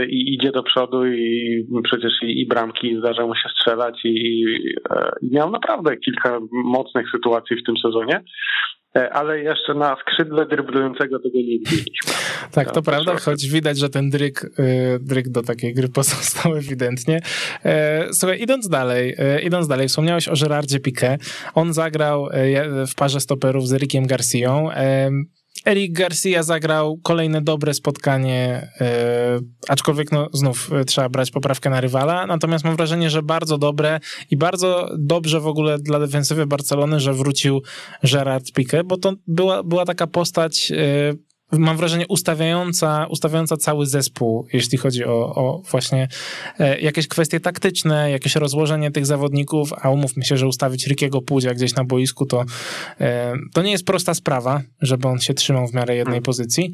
i idzie do przodu i przecież i, i bramki zdarza mu się strzelać i, e, i miał naprawdę kilka mocnych sytuacji w tym sezonie. E, ale jeszcze na skrzydle dryblującego tego nie widzieliśmy. Tak, to, to prawda, choć widać, że ten dryk, dryk do takiej gry [LAUGHS] pozostał ewidentnie. E, słuchaj, idąc dalej, e, idąc dalej, wspomniałeś o Gerardzie Piqué. On zagrał w parze stoperów z Erikiem Garcją. Eric Garcia zagrał kolejne dobre spotkanie, yy, aczkolwiek no, znów e, trzeba brać poprawkę na rywala, natomiast mam wrażenie, że bardzo dobre i bardzo dobrze w ogóle dla defensywy Barcelony, że wrócił Gerard Piqué, bo to była, była taka postać yy, mam wrażenie, ustawiająca, ustawiająca cały zespół, jeśli chodzi o, o właśnie e, jakieś kwestie taktyczne, jakieś rozłożenie tych zawodników, a umówmy się, że ustawić Rikiego Pudzia gdzieś na boisku, to, e, to nie jest prosta sprawa, żeby on się trzymał w miarę jednej hmm. pozycji.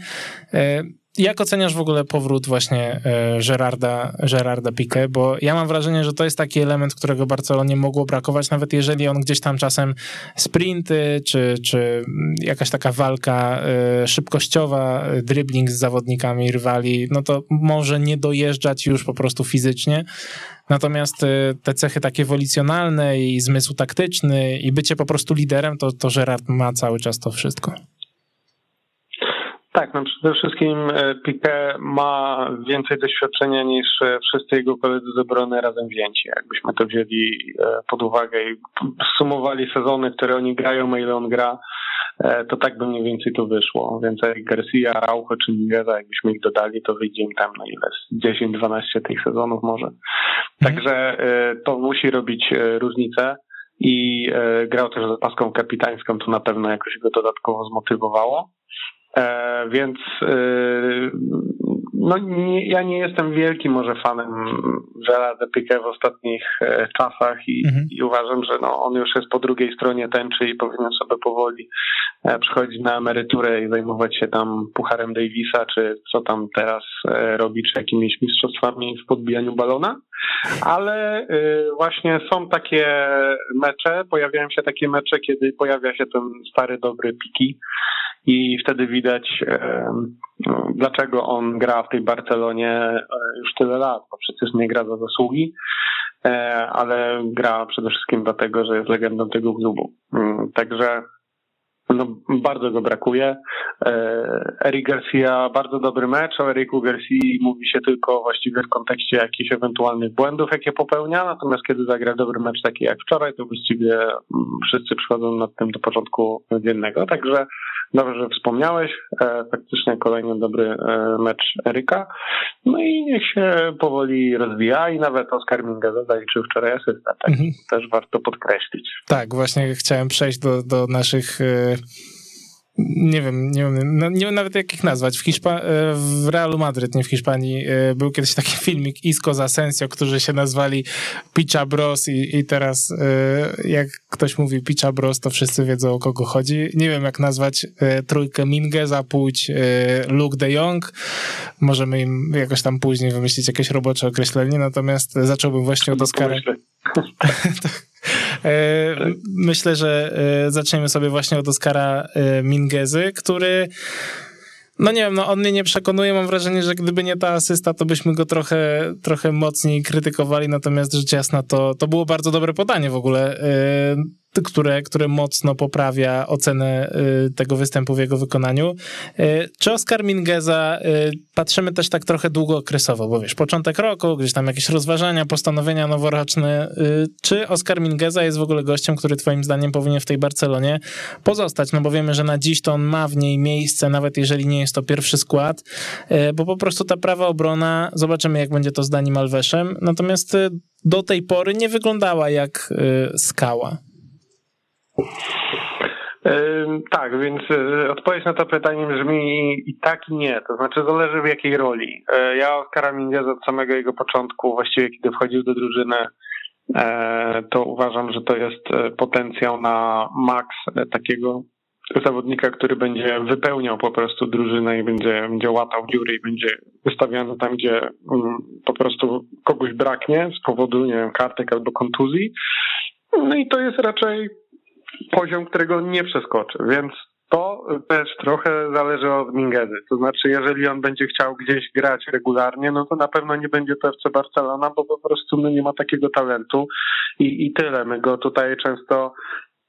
E, jak oceniasz w ogóle powrót właśnie e, Gerarda, Gerarda Piqué? Bo ja mam wrażenie, że to jest taki element, którego Barcelonie mogło brakować, nawet jeżeli on gdzieś tam czasem sprinty, czy, czy jakaś taka walka e, szybkościowa, dribbling z zawodnikami rywali, no to może nie dojeżdżać już po prostu fizycznie. Natomiast e, te cechy takie wolicjonalne i zmysł taktyczny i bycie po prostu liderem, to, to Gerard ma cały czas to wszystko. Tak, no przede wszystkim e, Piqué ma więcej doświadczenia niż e, wszyscy jego koledzy z obrony razem wzięci. Jakbyśmy to wzięli e, pod uwagę i sumowali sezony, które oni grają, a ile on gra, to tak by mniej więcej to wyszło. Więc Garcia, Raucho czy Migueza, jakbyśmy ich dodali, to wyjdzie im tam na ile? 10-12 tych sezonów może. Mhm. Także to musi robić różnicę i grał też z opaską kapitańską, to na pewno jakoś go dodatkowo zmotywowało. E, więc e, no, nie, ja nie jestem wielkim może fanem Gerarda Piqué w ostatnich e, czasach i, mhm. i, uważam, że no, on już jest po drugiej stronie tęczy i powinien sobie powoli przychodzić na emeryturę i zajmować się tam Pucharem Davisa, czy co tam teraz robi, czy jakimiś mistrzostwami w podbijaniu balona. Ale właśnie są takie mecze, pojawiają się takie mecze, kiedy pojawia się ten stary, dobry Piki i wtedy widać, no, dlaczego on gra w tej Barcelonie e, już tyle lat, bo przecież nie gra za zasługi, e, ale gra przede wszystkim dlatego, że jest legendą tego klubu. Mm, także no, bardzo go brakuje. E, Eric Garcia bardzo dobry mecz. O Eriku Garcia mówi się tylko właściwie w kontekście jakichś ewentualnych błędów, jakie popełnia. Natomiast kiedy zagra dobry mecz taki jak wczoraj, to właściwie mm, wszyscy przychodzą nad tym do porządku dziennego. Także Dobrze, że wspomniałeś. E, faktycznie kolejny dobry e, mecz Eryka. No i niech się powoli rozwija i nawet Oskar Mingeza zaliczył wczoraj asystę. Tak mhm. też warto podkreślić. Tak, właśnie chciałem przejść do, do naszych nie wiem, nie wiem, no, nie wiem nawet jak ich nazwać. W, Hiszpa e, w Realu Madryt, nie w Hiszpanii, e, był kiedyś taki [LAUGHS] filmik Isco z Asensio, którzy się nazwali Picha Bros i, i teraz e, jak ktoś mówi Picha Bros, to wszyscy wiedzą o kogo chodzi. Nie wiem jak nazwać trójkę Mingeza, płeć Luke de Jong. Możemy im jakoś tam później wymyślić jakieś robocze określenie, natomiast zacząłbym właśnie od Oscara. E, [LAUGHS] [LAUGHS] myślę, że e, zaczniemy sobie właśnie od Oskara e, Mingezy, który no nie wiem, no on mnie nie przekonuje. Mam wrażenie, że gdyby nie ta asysta, to byśmy go trochę, trochę mocniej krytykowali. Natomiast rzecz jasna, to, to było bardzo dobre podanie w ogóle które, które mocno poprawia ocenę y, tego występu w jego wykonaniu. Y, czy Oscar Mingeza y, patrzymy też tak trochę długookresowo, bo wiesz, początek roku, gdzieś tam jakieś rozważania, postanowienia noworoczne. Czy Oscar Mingeza jest w ogóle gościem, który twoim zdaniem powinien w tej Barcelonie pozostać? No bo wiemy, że na dziś to on ma w niej miejsce, nawet jeżeli nie jest to pierwszy skład, bo po prostu ta prawa obrona, zobaczymy jak będzie to z Dani Malweszem, natomiast do tej pory nie wyglądała jak skała. Tak, więc e, odpowiedź na to pytanie brzmi i tak i nie. To znaczy zależy w jakiej roli. E, ja Oskara Mindiaza od samego jego początku, właściwie kiedy wchodził do drużyny, e, to uważam, że to jest potencjał na maks takiego zawodnika, który będzie wypełniał po prostu drużynę i będzie, będzie łatał dziury i będzie wystawiany tam, gdzie mm, po prostu kogoś braknie z powodu, nie wiem, kartek albo kontuzji. No i to jest raczej poziom, którego nie przeskoczy, więc to też trochę zależy od Mingezy. To znaczy, jeżeli on będzie chciał gdzieś grać regularnie, no to na pewno nie będzie to FC Barcelona, bo po prostu no, nie ma takiego talentu i, i tyle. My go tutaj często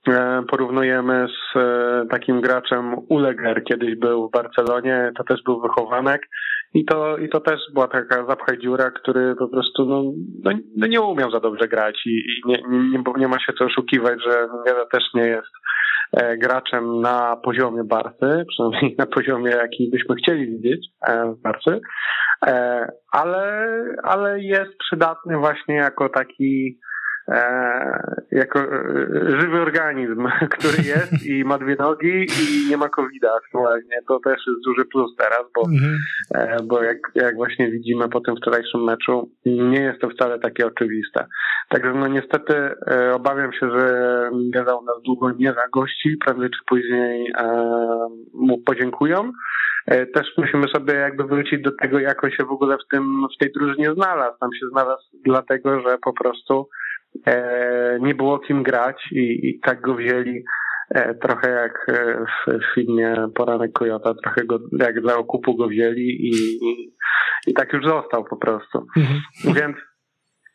e, porównujemy z e, takim graczem Uleger, kiedyś był w Barcelonie, to też był wychowanek i to, i to też była taka zapchaj dziura, który po prostu no, no, no nie umiał za dobrze grać i, i nie, nie, nie, ma się co oszukiwać, że Mieda też nie jest e, graczem na poziomie Barcy, przynajmniej na poziomie, jaki byśmy chcieli widzieć e, w Barcy, e, ale, ale jest przydatny właśnie jako taki jako e, żywy organizm, [LAUGHS] który jest i ma dwie nogi i nie ma covid aktualnie. To też jest duży plus teraz, bo, mhm. e, bo jak, jak właśnie widzimy po tym wczorajszym meczu, nie jest to wcale takie oczywiste. Także no niestety e, obawiam się, że Gazał nas długo nie zagości, prędzej czy później e, mu podziękują. E, też musimy sobie jakby wrócić do tego, jak on się w ogóle w tym, w tej drużynie znalazł. Tam się znalazł dlatego, że po prostu e, nie było kim grać i, i tak go wzięli e, trochę jak e, w, filmie Poranek Kojota, trochę go jak dla okupu go wzięli i, i, tak już został po prostu. Mhm. Więc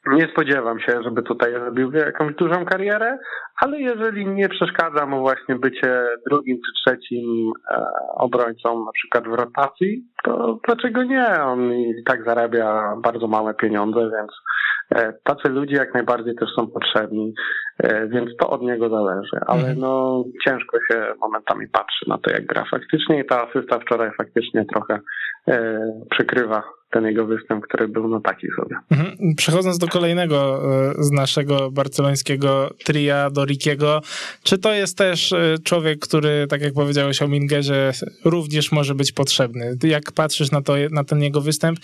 nie spodziewam się, żeby tutaj zrobił jakąś dużą karierę, ale jeżeli nie przeszkadza mu właśnie bycie drugim czy trzecim e, obrońcą, na przykład w rotacji, to dlaczego nie? On i tak zarabia bardzo małe pieniądze, więc e, tacy ludzie jak najbardziej też są potrzebni, e, więc to od niego zależy, ale mhm. no ciężko się momentami patrzy na to, jak gra faktycznie i ta asysta wczoraj faktycznie trochę e, przykrywa ten jego występ, który był no taki sobie. Mhm. Przechodząc do kolejnego e, z naszego barcelońskiego tria, do Rikiego, czy to jest też e, człowiek, który, tak jak powiedziałeś o Mingerze, również może być potrzebny? Jak patrzysz na, to, na ten jego występ,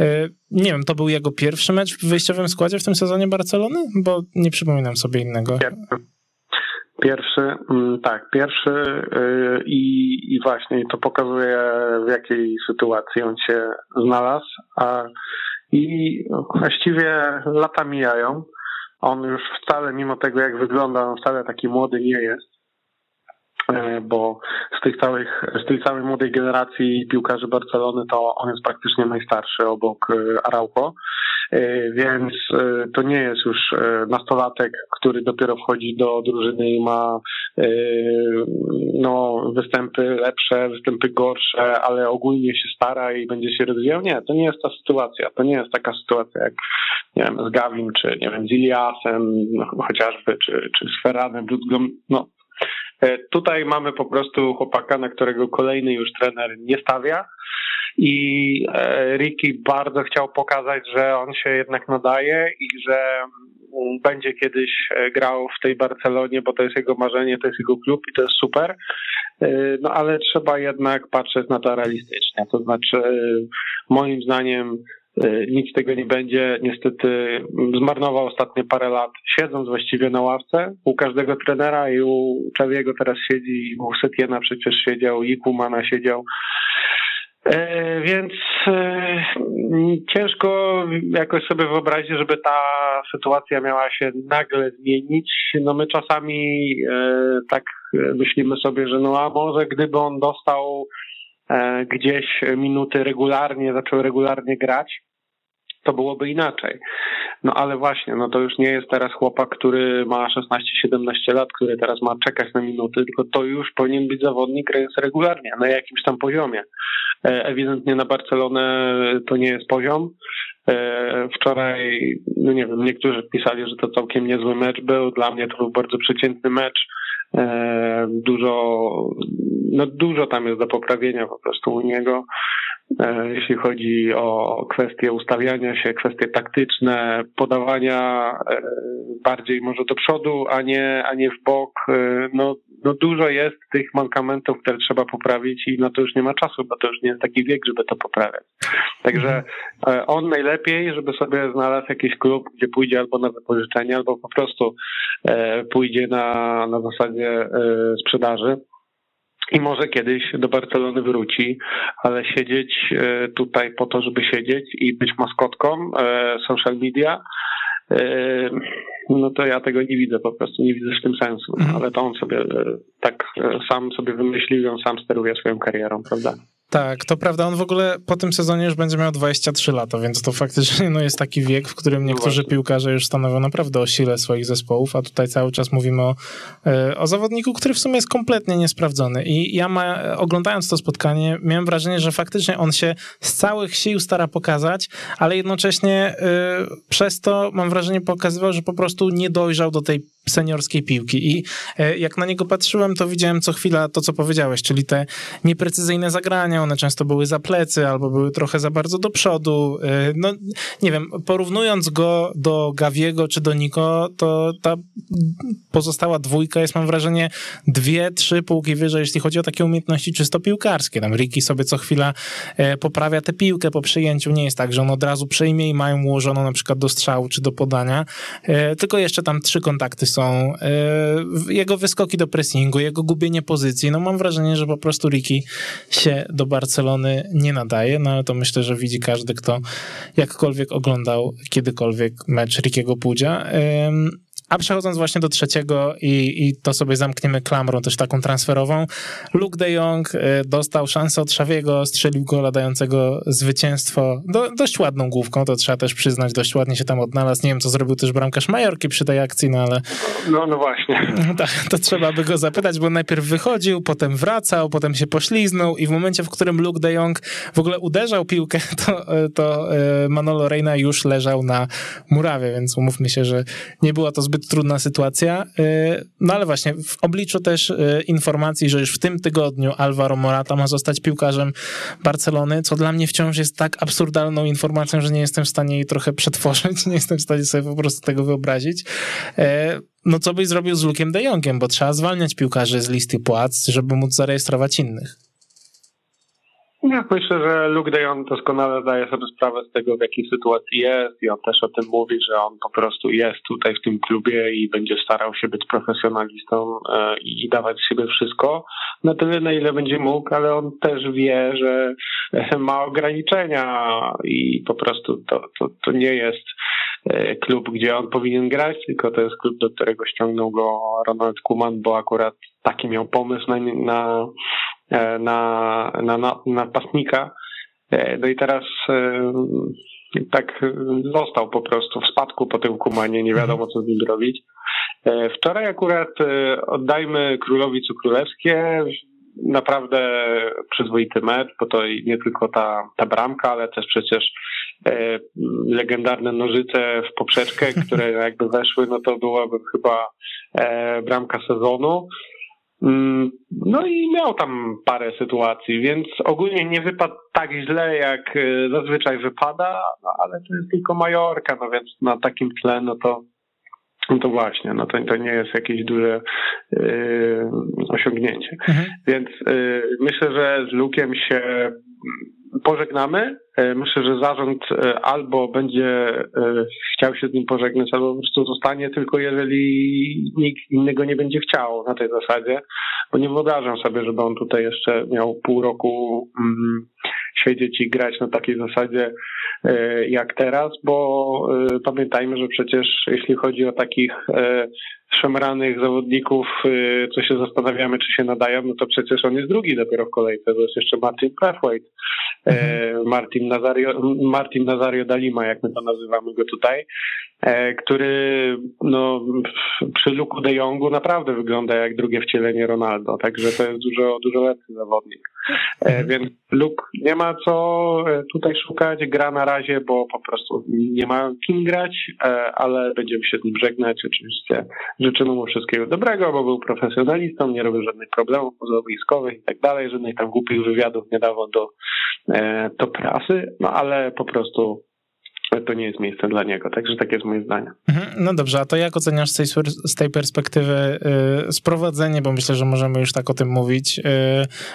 e, nie wiem, to był jego pierwszy mecz w wyjściowym składzie w tym sezonie Barcelony? Bo nie przypominam sobie innego. Pierwszy, mm, tak, pierwszy y, i, i właśnie to pokazuje w jakiej sytuacji on się znalazł, a i właściwie lata mijają. On już wcale, mimo tego jak wygląda, on wcale taki młody nie jest, bo z tych całych, z tej całej młodej generacji piłkarzy Barcelony to on jest praktycznie najstarszy obok e, Araujo. E, więc e, to nie jest już e, nastolatek, który dopiero wchodzi do drużyny i ma no, występy lepsze, występy gorsze, ale ogólnie się stara i będzie się rozwijał. Nie, to nie jest ta sytuacja. To nie jest taka sytuacja jak nie wiem, z Gawim, czy nie wiem, z Iliasem no, chociażby, czy, czy z Ferranem, no, Tutaj mamy po prostu chłopaka, na którego kolejny już trener nie stawia i e, Ricky bardzo chciał pokazać, że on się jednak nadaje i że mm, będzie kiedyś e, grał w tej Barcelonie, bo to jest jego marzenie, to jest jego klub i to jest super. E, no ale trzeba jednak patrzeć na to realistycznie. To znaczy, moim zdaniem, nic z tego nie będzie. Niestety zmarnował ostatnie parę lat, siedząc właściwie na ławce u każdego trenera i u Czawiego teraz siedzi, u Setiena przecież siedział, i Kumana siedział. E, więc e, ciężko jakoś sobie wyobrazić, żeby ta sytuacja miała się nagle zmienić. No my czasami e, tak myślimy sobie, że no a może gdyby on dostał gdzieś minuty regularnie, zaczął regularnie grać, to byłoby inaczej. No ale właśnie, no to już nie jest teraz chłopak, który ma 16-17 lat, który teraz ma czekać na minuty, tylko to już powinien być zawodnik regularnie, na jakimś tam poziomie. E, ewidentnie na Barcelonę to nie jest poziom. E, wczoraj, no nie wiem, niektórzy pisali, że to całkiem niezły mecz był. Dla mnie to był bardzo przeciętny mecz. E, dużo, no dużo tam jest do poprawienia po prostu u niego. E, jeśli chodzi o kwestie ustawiania się, kwestie taktyczne, podawania e, bardziej może do przodu, a nie, a nie w bok. E, no, no dużo jest tych mankamentów, które trzeba poprawić i na to już nie ma czasu, bo to już nie jest taki wiek, żeby to poprawiać. Także on najlepiej, żeby sobie znalazł jakiś klub, gdzie pójdzie albo na wypożyczenie, albo po prostu pójdzie na, na zasadzie sprzedaży i może kiedyś do Barcelony wróci, ale siedzieć e, tutaj po to, żeby siedzieć i być maskotką e, social media, e, no to ja tego nie widzę po prostu, nie widzę w tym sensu, mhm. ale to on sobie tak sam sobie wymyślił on sam steruje swoją karierą, prawda? Tak, to prawda. On w ogóle po tym sezonie już będzie miał 23 lata, więc to faktycznie no, jest taki wiek, w którym no niektórzy piłkarze już stanowią naprawdę o sile swoich zespołów, a tutaj cały czas mówimy o, e, o zawodniku, który w sumie jest kompletnie niesprawdzony. I ja ma, oglądając to spotkanie, miałem wrażenie, że faktycznie on się z całych sił stara pokazać, ale jednocześnie y, przez to mam wrażenie pokazywał, że po prostu nie dojrzał do tej seniorskiej piłki. I e, jak na niego patrzyłem, to widziałem co chwila to, co powiedziałeś, czyli te nieprecyzyjne zagrania, one często były za plecy albo były trochę za bardzo do przodu. E, no, nie wiem, porównując go do Gawiego czy do Niko, to ta pozostała dwójka jest, mam wrażenie, dwie, trzy półki wyżej, jeśli chodzi o takie umiejętności czysto piłkarskie. Tam Ricky sobie co chwila e, poprawia tę piłkę po przyjęciu. Nie jest tak, że on od razu przejmie i mają ułożoną na przykład do strzału czy do podania, tylko jeszcze tam trzy kontakty są. Jego wyskoki do pressingu, jego gubienie pozycji. No mam wrażenie, że po prostu Ricky się do Barcelony nie nadaje, no ale to myślę, że widzi każdy, kto jakkolwiek oglądał kiedykolwiek mecz Rickiego Pudzia. A przechodząc właśnie do trzeciego i, i to sobie zamkniemy klamrą też taką transferową. Luke de Jong y, dostał szansę od Szawiego, strzelił gola dającego zwycięstwo do, dość ładną główką, to trzeba też przyznać, dość ładnie się tam odnalazł. Nie wiem, co zrobił też bramkarz Majorki przy tej akcji, no ale... No, no właśnie. [LAUGHS] Tak, to trzeba by go zapytać, bo najpierw wychodził, potem wracał, potem się pośliznął i w momencie, w którym Luke de Jong w ogóle uderzał piłkę, [LAUGHS] to, to y, Manolo Reina już leżał na murawie, więc umówmy się, że nie była to zbyt zbyt trudna sytuacja. Y, no ale właśnie w obliczu też y, informacji, że już w tym tygodniu Alvaro Morata ma zostać piłkarzem Barcelony, co dla mnie wciąż jest tak absurdalną informacją, że nie jestem w stanie jej trochę przetworzyć, nie jestem w stanie sobie po prostu tego wyobrazić. Y, no co byś zrobił z Lukiem de Jongiem, bo trzeba zwalniać piłkarzy z listy płac, żeby móc zarejestrować innych. Ja myślę, że Luke de Jong doskonale zdaje sobie sprawę z tego, w jakiej sytuacji jest i on też o tym mówi, że on po prostu jest tutaj w tym klubie i będzie starał się być profesjonalistą e, i dawać z siebie wszystko na tyle, na ile będzie mógł, ale on też wie, że [LAUGHS] ma ograniczenia i po prostu to, to, to nie jest e, klub, gdzie on powinien grać, tylko to jest klub, do którego ściągnął go Ronald Kuman, bo akurat taki miał pomysł na, na na, na, na napastnika. E, no i teraz e, tak został po prostu w spadku po tym kumanie, nie wiadomo co z nim zrobić. Wczoraj akurat oddajmy królowi co królewskie. Naprawdę przyzwoity mecz, bo to nie tylko ta, ta bramka, ale też przecież e, legendarne nożyce w poprzeczkę, które [LAUGHS] jakby weszły, no to byłaby chyba e, bramka sezonu. Mm, no i miał tam parę sytuacji, więc ogólnie nie wypadł tak źle, jak y, zazwyczaj wypada, no ale to jest tylko Majorka, no więc na takim tle, no to no to właśnie, no to, to nie jest jakieś duże yy, osiągnięcie. Mhm. Więc yy, myślę, że z Lukiem się pożegnamy. E, myślę, że zarząd e, albo będzie e, chciał się z nim pożegnać, albo po prostu zostanie, tylko jeżeli nikt innego nie będzie chciał na tej zasadzie, bo nie wyobrażam sobie, żeby on tutaj jeszcze miał pół roku mm, siedzieć i grać na takiej zasadzie jak teraz, bo pamiętajmy, że przecież jeśli chodzi o takich szemranych zawodników, y, co się zastanawiamy, czy się nadają, no to przecież on jest drugi dopiero w kolejce, bo jest jeszcze Martin Brathwaite, mhm. Martin Nazario, Martin Nazario Dalima, jak my to nazywamy go tutaj, e, który no, przy Luku de Jongu naprawdę wygląda jak drugie wcielenie Ronaldo, także to jest dużo, dużo lepszy zawodnik. E, mhm. Więc Luke nie ma co e, tutaj szukać, gra na razie, bo po prostu nie ma kim grać, ale będziemy się z nim żegnać oczywiście Życzymy mu wszystkiego dobrego, bo był profesjonalistą, nie robił żadnych problemów pozaboiskowych i tak dalej, żadnych tam głupich wywiadów nie dawał do, e, do prasy, no ale po prostu to nie jest miejsce dla niego. Także takie jest moje zdanie. Mhm. No dobrze, a to jak oceniasz z tej, z tej perspektywy yy, sprowadzenie, bo myślę, że możemy już tak o tym mówić, yy,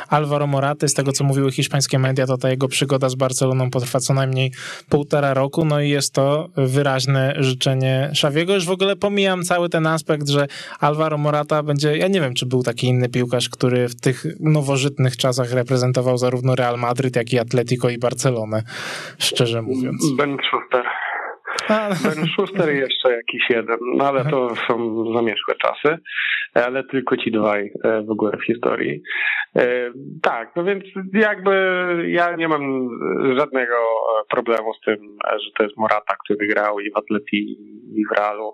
Alvaro Moraty, z tego co mówiły hiszpańskie media, to ta jego przygoda z Barceloną potrwa co najmniej półtora roku, no i jest to wyraźne życzenie Szawiego. Już w ogóle pomijam cały ten aspekt, że Alvaro Morata będzie, ja nie wiem, czy był taki inny piłkarz, który w tych nowożytnych czasach reprezentował zarówno Real Madryt, jak i Atletico i Barcelonę, szczerze mówiąc. Ben Schuster. Ben Schuster i jeszcze jakiś jeden, no ale to są zamierzchłe czasy, ale tylko ci dwaj e, w ogóle w historii. E, tak, no więc jakby ja nie mam żadnego problemu z tym, że to jest Morata, który grał i w Atleti i w Realu.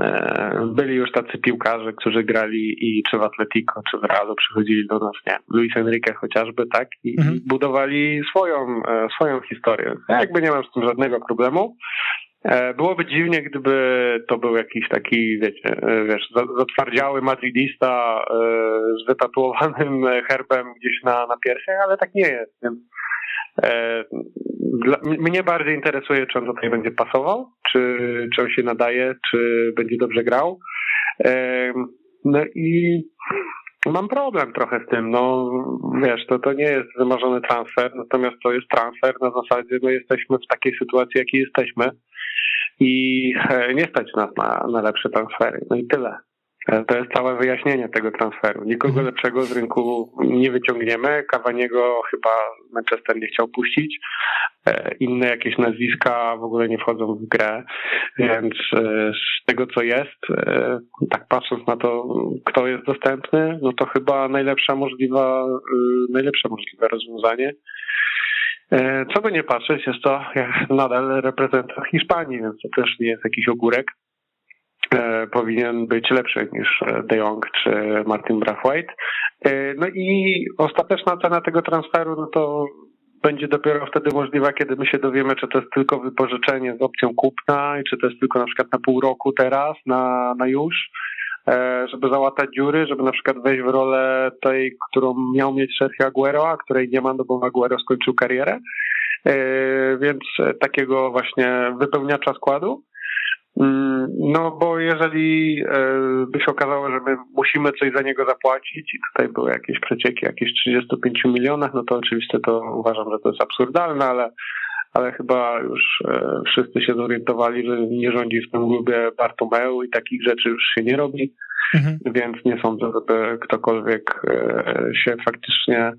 E, byli już tacy piłkarze, którzy grali i czy w Atletico, czy w Realu przychodzili do nas, nie Luis Enrique chociażby, tak? I mhm. budowali swoją, swoją historię. Ja jakby nie mam z tym żadnego problemu. E, byłoby dziwnie, gdyby to był jakiś taki, wiecie, e, wiesz, zatwardziały madridista e, z wytatuowanym [LAUGHS] herbem gdzieś na, na piersiach, ale tak nie jest, więc dla, mnie bardziej interesuje, czy on tutaj będzie pasował, czy, czy on się nadaje, czy będzie dobrze grał. No i mam problem trochę z tym. No wiesz, to, to nie jest wymarzony transfer, natomiast to jest transfer na zasadzie, no jesteśmy w takiej sytuacji, jakiej jesteśmy i e, nie stać nas na, na lepsze transfery. No i tyle. E, to jest całe wyjaśnienie tego transferu. Nikogo mhm. lepszego z rynku nie wyciągniemy. Kawaniego chyba Manchester nie chciał puścić. E, inne jakieś nazwiska w ogóle nie wchodzą w grę, więc z tego co jest, tak patrząc na to, kto jest dostępny, no to chyba najlepsza możliwa, najlepsze możliwe rozwiązanie. E, co by nie patrzeć, jest to nadal reprezentant Hiszpanii, więc to też nie jest jakiś ogórek. E, powinien być lepszy niż De Jong czy Martin Brathwaite. E, no i ostateczna cena tego transferu, no to będzie dopiero wtedy możliwa, kiedy my się dowiemy, czy to jest tylko wypożyczenie z opcją kupna, i czy to jest tylko na przykład na pół roku teraz, na, na już, E, żeby załatać dziury, żeby na przykład wejść w rolę tej, którą miał mieć Sergio Aguero, a której nie ma, no bo Aguero skończył karierę. E, więc takiego właśnie wypełniacza składu. Mm, no bo jeżeli e, by się okazało, że my musimy coś za niego zapłacić i tutaj były jakieś przecieki, jakieś 35 milionach, no to oczywiście to uważam, że to jest absurdalne, ale ale chyba już e, wszyscy się zorientowali, że nie rządzi w tym klubie Bartomeu i takich rzeczy już się nie robi. Mhm. Więc nie sądzę, żeby ktokolwiek e, się faktycznie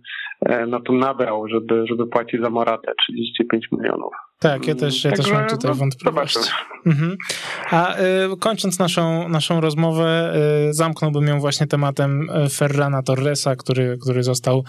na to nabrał, żeby, żeby płacić za Moratę 35 milionów. Tak, ja też, ja też mam tutaj no, wątpliwości. Mhm. A y, kończąc naszą, naszą rozmowę, y, zamknąłbym ją właśnie tematem y, Ferrana Torresa, który, który został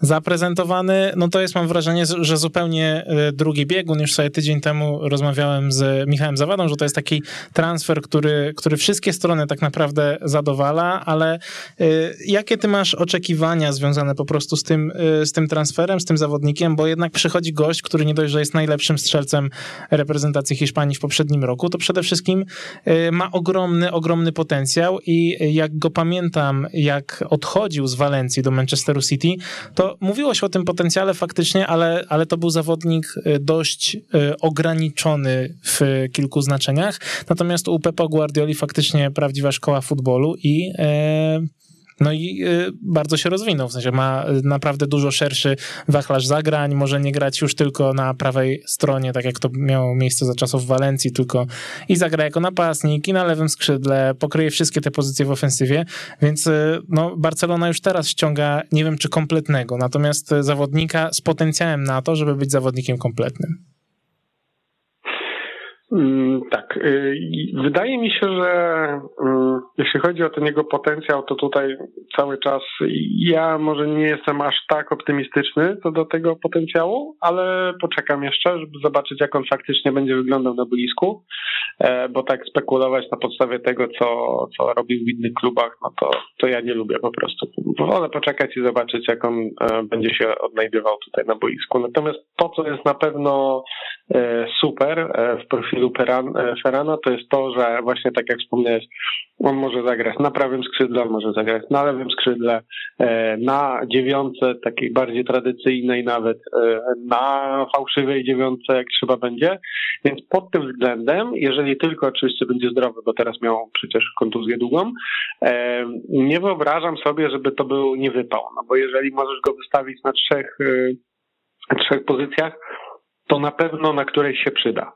zaprezentowany. No to jest, mam wrażenie, że zupełnie y, drugi biegun. Już sobie tydzień temu rozmawiałem z Michałem Zawadą, że to jest taki transfer, który, który wszystkie strony tak naprawdę zadowala, ale y, jakie ty masz oczekiwania związane po prostu z tym, y, z tym transferem, z tym zawodnikiem, bo jednak przychodzi gość, który nie dość, że jest najlepszym strzelcem reprezentacji Hiszpanii w poprzednim roku, to przede wszystkim y, ma ogromny, ogromny potencjał i jak go pamiętam, jak odchodził z Walencji do Manchesteru City, to mówiło się o tym potencjale faktycznie, ale, ale to był zawodnik y, dość y, ograniczony w kilku znaczeniach. Natomiast u Pepa Guardioli faktycznie prawdziwa szkoła futbolu i no i y, bardzo się rozwinął, w sensie ma y, naprawdę dużo szerszy wachlarz zagrań, może nie grać już tylko na prawej stronie, tak jak to miało miejsce za czasów Walencji, tylko i zagra jako napastnik, i na lewym skrzydle, pokryje wszystkie te pozycje w ofensywie, więc y, no, Barcelona już teraz ściąga, nie wiem czy kompletnego, natomiast zawodnika z potencjałem na to, żeby być zawodnikiem kompletnym. Mm, tak. Y, wydaje mi się, że mm, jeśli chodzi o ten jego potencjał, to tutaj cały czas ja może nie jestem aż tak optymistyczny co do tego potencjału, ale poczekam jeszcze, żeby zobaczyć, jak on faktycznie będzie wyglądał na boisku, e, bo tak spekulować na podstawie tego, co, co robił w innych klubach, no to, to ja nie lubię po prostu. Wolę poczekać i zobaczyć, jak on e, będzie się odnajdywał tutaj na boisku. Natomiast to, co jest na pewno e, super w profilu stylu Ferrana to jest to, że właśnie tak jak wspomniałeś, on może zagrać na prawym skrzydle, on może zagrać na lewym skrzydle, e, na dziewiątce takiej bardziej tradycyjnej nawet, e, na fałszywej dziewiątce jak trzeba będzie. Więc pod tym względem, jeżeli tylko oczywiście będzie zdrowy, bo teraz miał przecież kontuzję długą, e, nie wyobrażam sobie, żeby to był niewypał. No bo jeżeli możesz go wystawić na trzech, trzech pozycjach, to na pewno na której się przyda.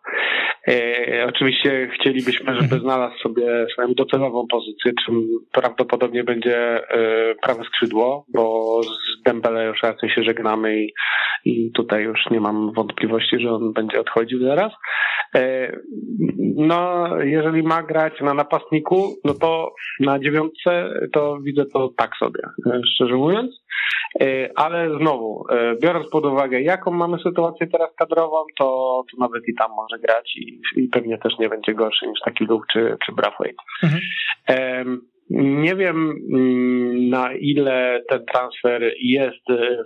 E, oczywiście chcielibyśmy, żeby mhm. znalazł sobie swoją docelową pozycję, czym prawdopodobnie będzie e, prawe skrzydło, bo z Dembele już raczej się żegnamy i, i tutaj już nie mam wątpliwości, że on będzie odchodził zaraz. E, no, jeżeli ma grać na napastniku, no to na dziewiątce to widzę to tak sobie, e, szczerze mówiąc. E, ale znowu, biorąc pod uwagę, jaką mamy sytuację teraz kadrową, to, to nawet i tam może grać i, i pewnie też nie będzie gorszy niż taki Luke czy, czy Brathwaite. Mhm. Nie wiem, mm, na ile ten transfer jest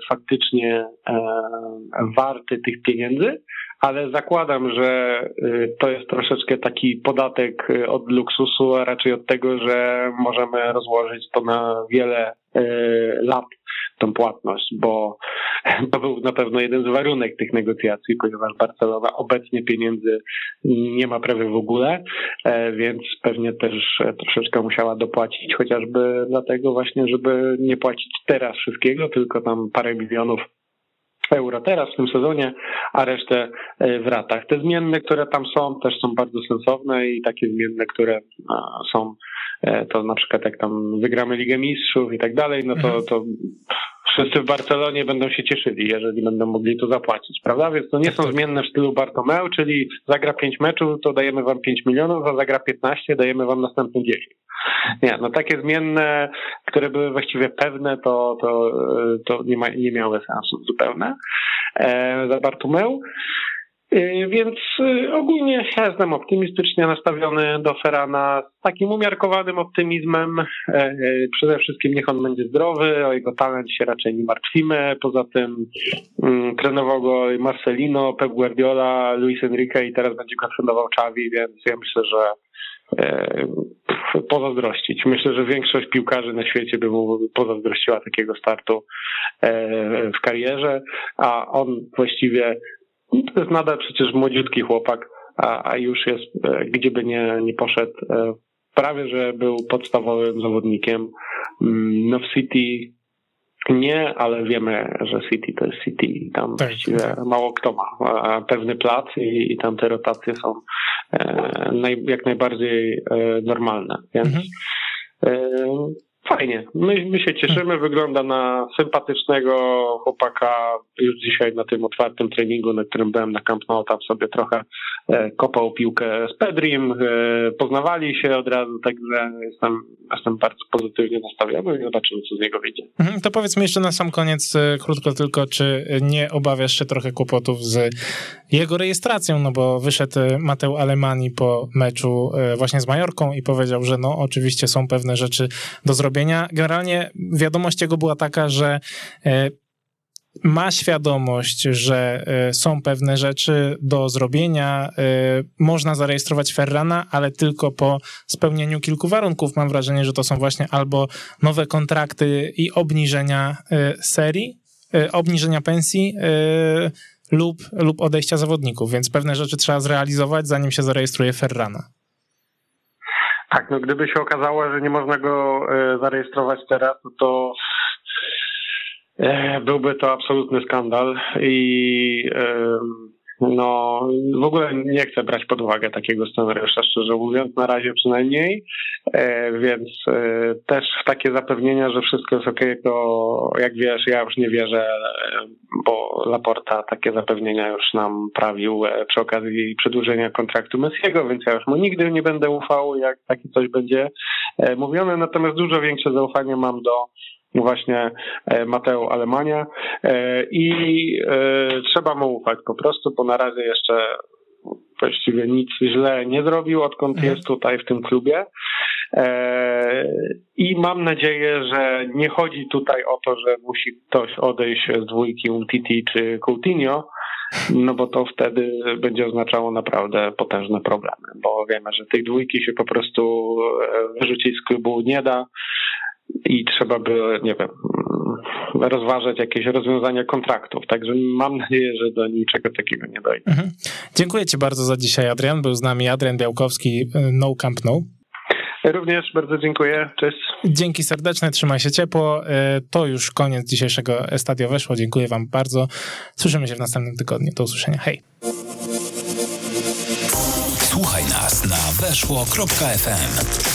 faktycznie warty tych pieniędzy, ale zakładam, że y, to jest troszeczkę taki podatek od luksusu, a raczej od tego, że możemy rozłożyć to na wiele lat, tą płatność, bo to był na pewno jeden z warunek tych negocjacji, ponieważ Barcelona obecnie pieniędzy nie ma prawie w ogóle, e, więc pewnie też troszeczkę musiała dopłacić, chociażby dlatego właśnie, żeby nie płacić teraz wszystkiego, tylko tam parę milionów euro teraz w tym sezonie, a resztę e, w ratach. Te zmienne, które tam są, też są bardzo sensowne i takie zmienne, które są, e, to na przykład jak tam wygramy Ligę Mistrzów i tak dalej, no to, mhm. to wszyscy w Barcelonie będą się cieszyli, jeżeli będą mogli to zapłacić, prawda? Więc to nie są zmienne w stylu Bartomeu, czyli zagra 5 meczów, to dajemy wam 5 milionów, a zagra 15, dajemy wam następne 10. Nie, no takie zmienne, które były właściwie pewne, to, to, to nie, ma, nie miały sensu zupełnie e, za Bartomeu. E, więc e, ogólnie jestem optymistycznie nastawiony do Ferrana z takim umiarkowanym optymizmem. E, przede wszystkim niech on będzie zdrowy, o jego talent się raczej nie martwimy. Poza tym mm, trenował go Marcelino, Pep Guardiola, Luis Enrique i teraz będzie go trenował Xavi, więc ja myślę, że pozazdrościć. Myślę, że większość piłkarzy na świecie by mu pozazdrościła takiego startu w karierze, a on właściwie to jest nadal przecież młodziutki chłopak, a, a już jest, e, gdzie by nie, nie poszedł, e, prawie że był podstawowym zawodnikiem. Mm, no w City nie, ale wiemy, że City to jest City i tam tak, właściwie tak. mało kto ma pewny plac i, i tam te rotacje są e, naj, jak najbardziej normalne. Więc mhm. Fajnie. My, my się cieszymy. Wygląda na sympatycznego chłopaka. Już dzisiaj na tym otwartym treningu, na którym byłem na Camp Nou, tam sobie trochę e, kopał piłkę z Pedrim. E, poznawali się od razu, także jestem, jestem bardzo pozytywnie nastawiony i zobaczymy, co z niego wyjdzie. Mhm, to powiedz mi jeszcze na sam koniec, e, krótko tylko, czy nie obawiasz się trochę kłopotów z jego rejestracją, no bo wyszedł Mateu Alemani po meczu właśnie z Majorką i powiedział, że no oczywiście są pewne rzeczy do zrobienia zrobienia. Generalnie wiadomość jego była taka, że e, ma świadomość, że e, są pewne rzeczy do zrobienia. E, można zarejestrować Ferrana, ale tylko po spełnieniu kilku warunków. Mam wrażenie, że to są właśnie albo nowe kontrakty i obniżenia serii, obniżenia pensji lub, lub odejścia zawodników, więc pewne rzeczy trzeba zrealizować, zanim się zarejestruje Ferrana. Tak, no gdyby się okazało, że nie można go e, zarejestrować teraz, no to e, byłby to absolutny skandal i no w ogóle nie chcę brać pod uwagę takiego scenariusza, szczerze mówiąc, na razie przynajmniej, e, więc też w takie zapewnienia, że wszystko jest ok, to jak wiesz, ja już nie wierzę, bo Laporta takie zapewnienia już nam prawił przy okazji przedłużenia kontraktu Messiego, więc ja już mu nigdy nie będę ufał, jak takie coś będzie mówione, natomiast dużo większe zaufanie mam do właśnie Mateo Alemania i trzeba mu ufać po prostu, bo na razie jeszcze właściwie nic źle nie zrobił, odkąd mhm. jest tutaj w tym klubie. I mam nadzieję, że nie chodzi tutaj o to, że musi ktoś odejść z dwójki Umtiti czy Coutinho, no bo to wtedy będzie oznaczało naprawdę potężne problemy, bo wiemy, że tej dwójki się po prostu wyrzucić z klubu nie da i trzeba by, nie wiem, rozważać jakieś rozwiązania kontraktów. Także mam nadzieję, że do niczego takiego nie dojdzie. Mhm. Dziękuję Ci bardzo za dzisiaj, Adrian. Był z nami Adrian Białkowski, No Camp No. Również bardzo dziękuję. Cześć. Dzięki serdeczne, trzymaj się ciepło. E, to już koniec dzisiejszego Estadio Weszło. Dziękuję Wam bardzo. Słyszymy się w następnym tygodniu. Do usłyszenia. Hej. Słuchaj nas na weszło.fm.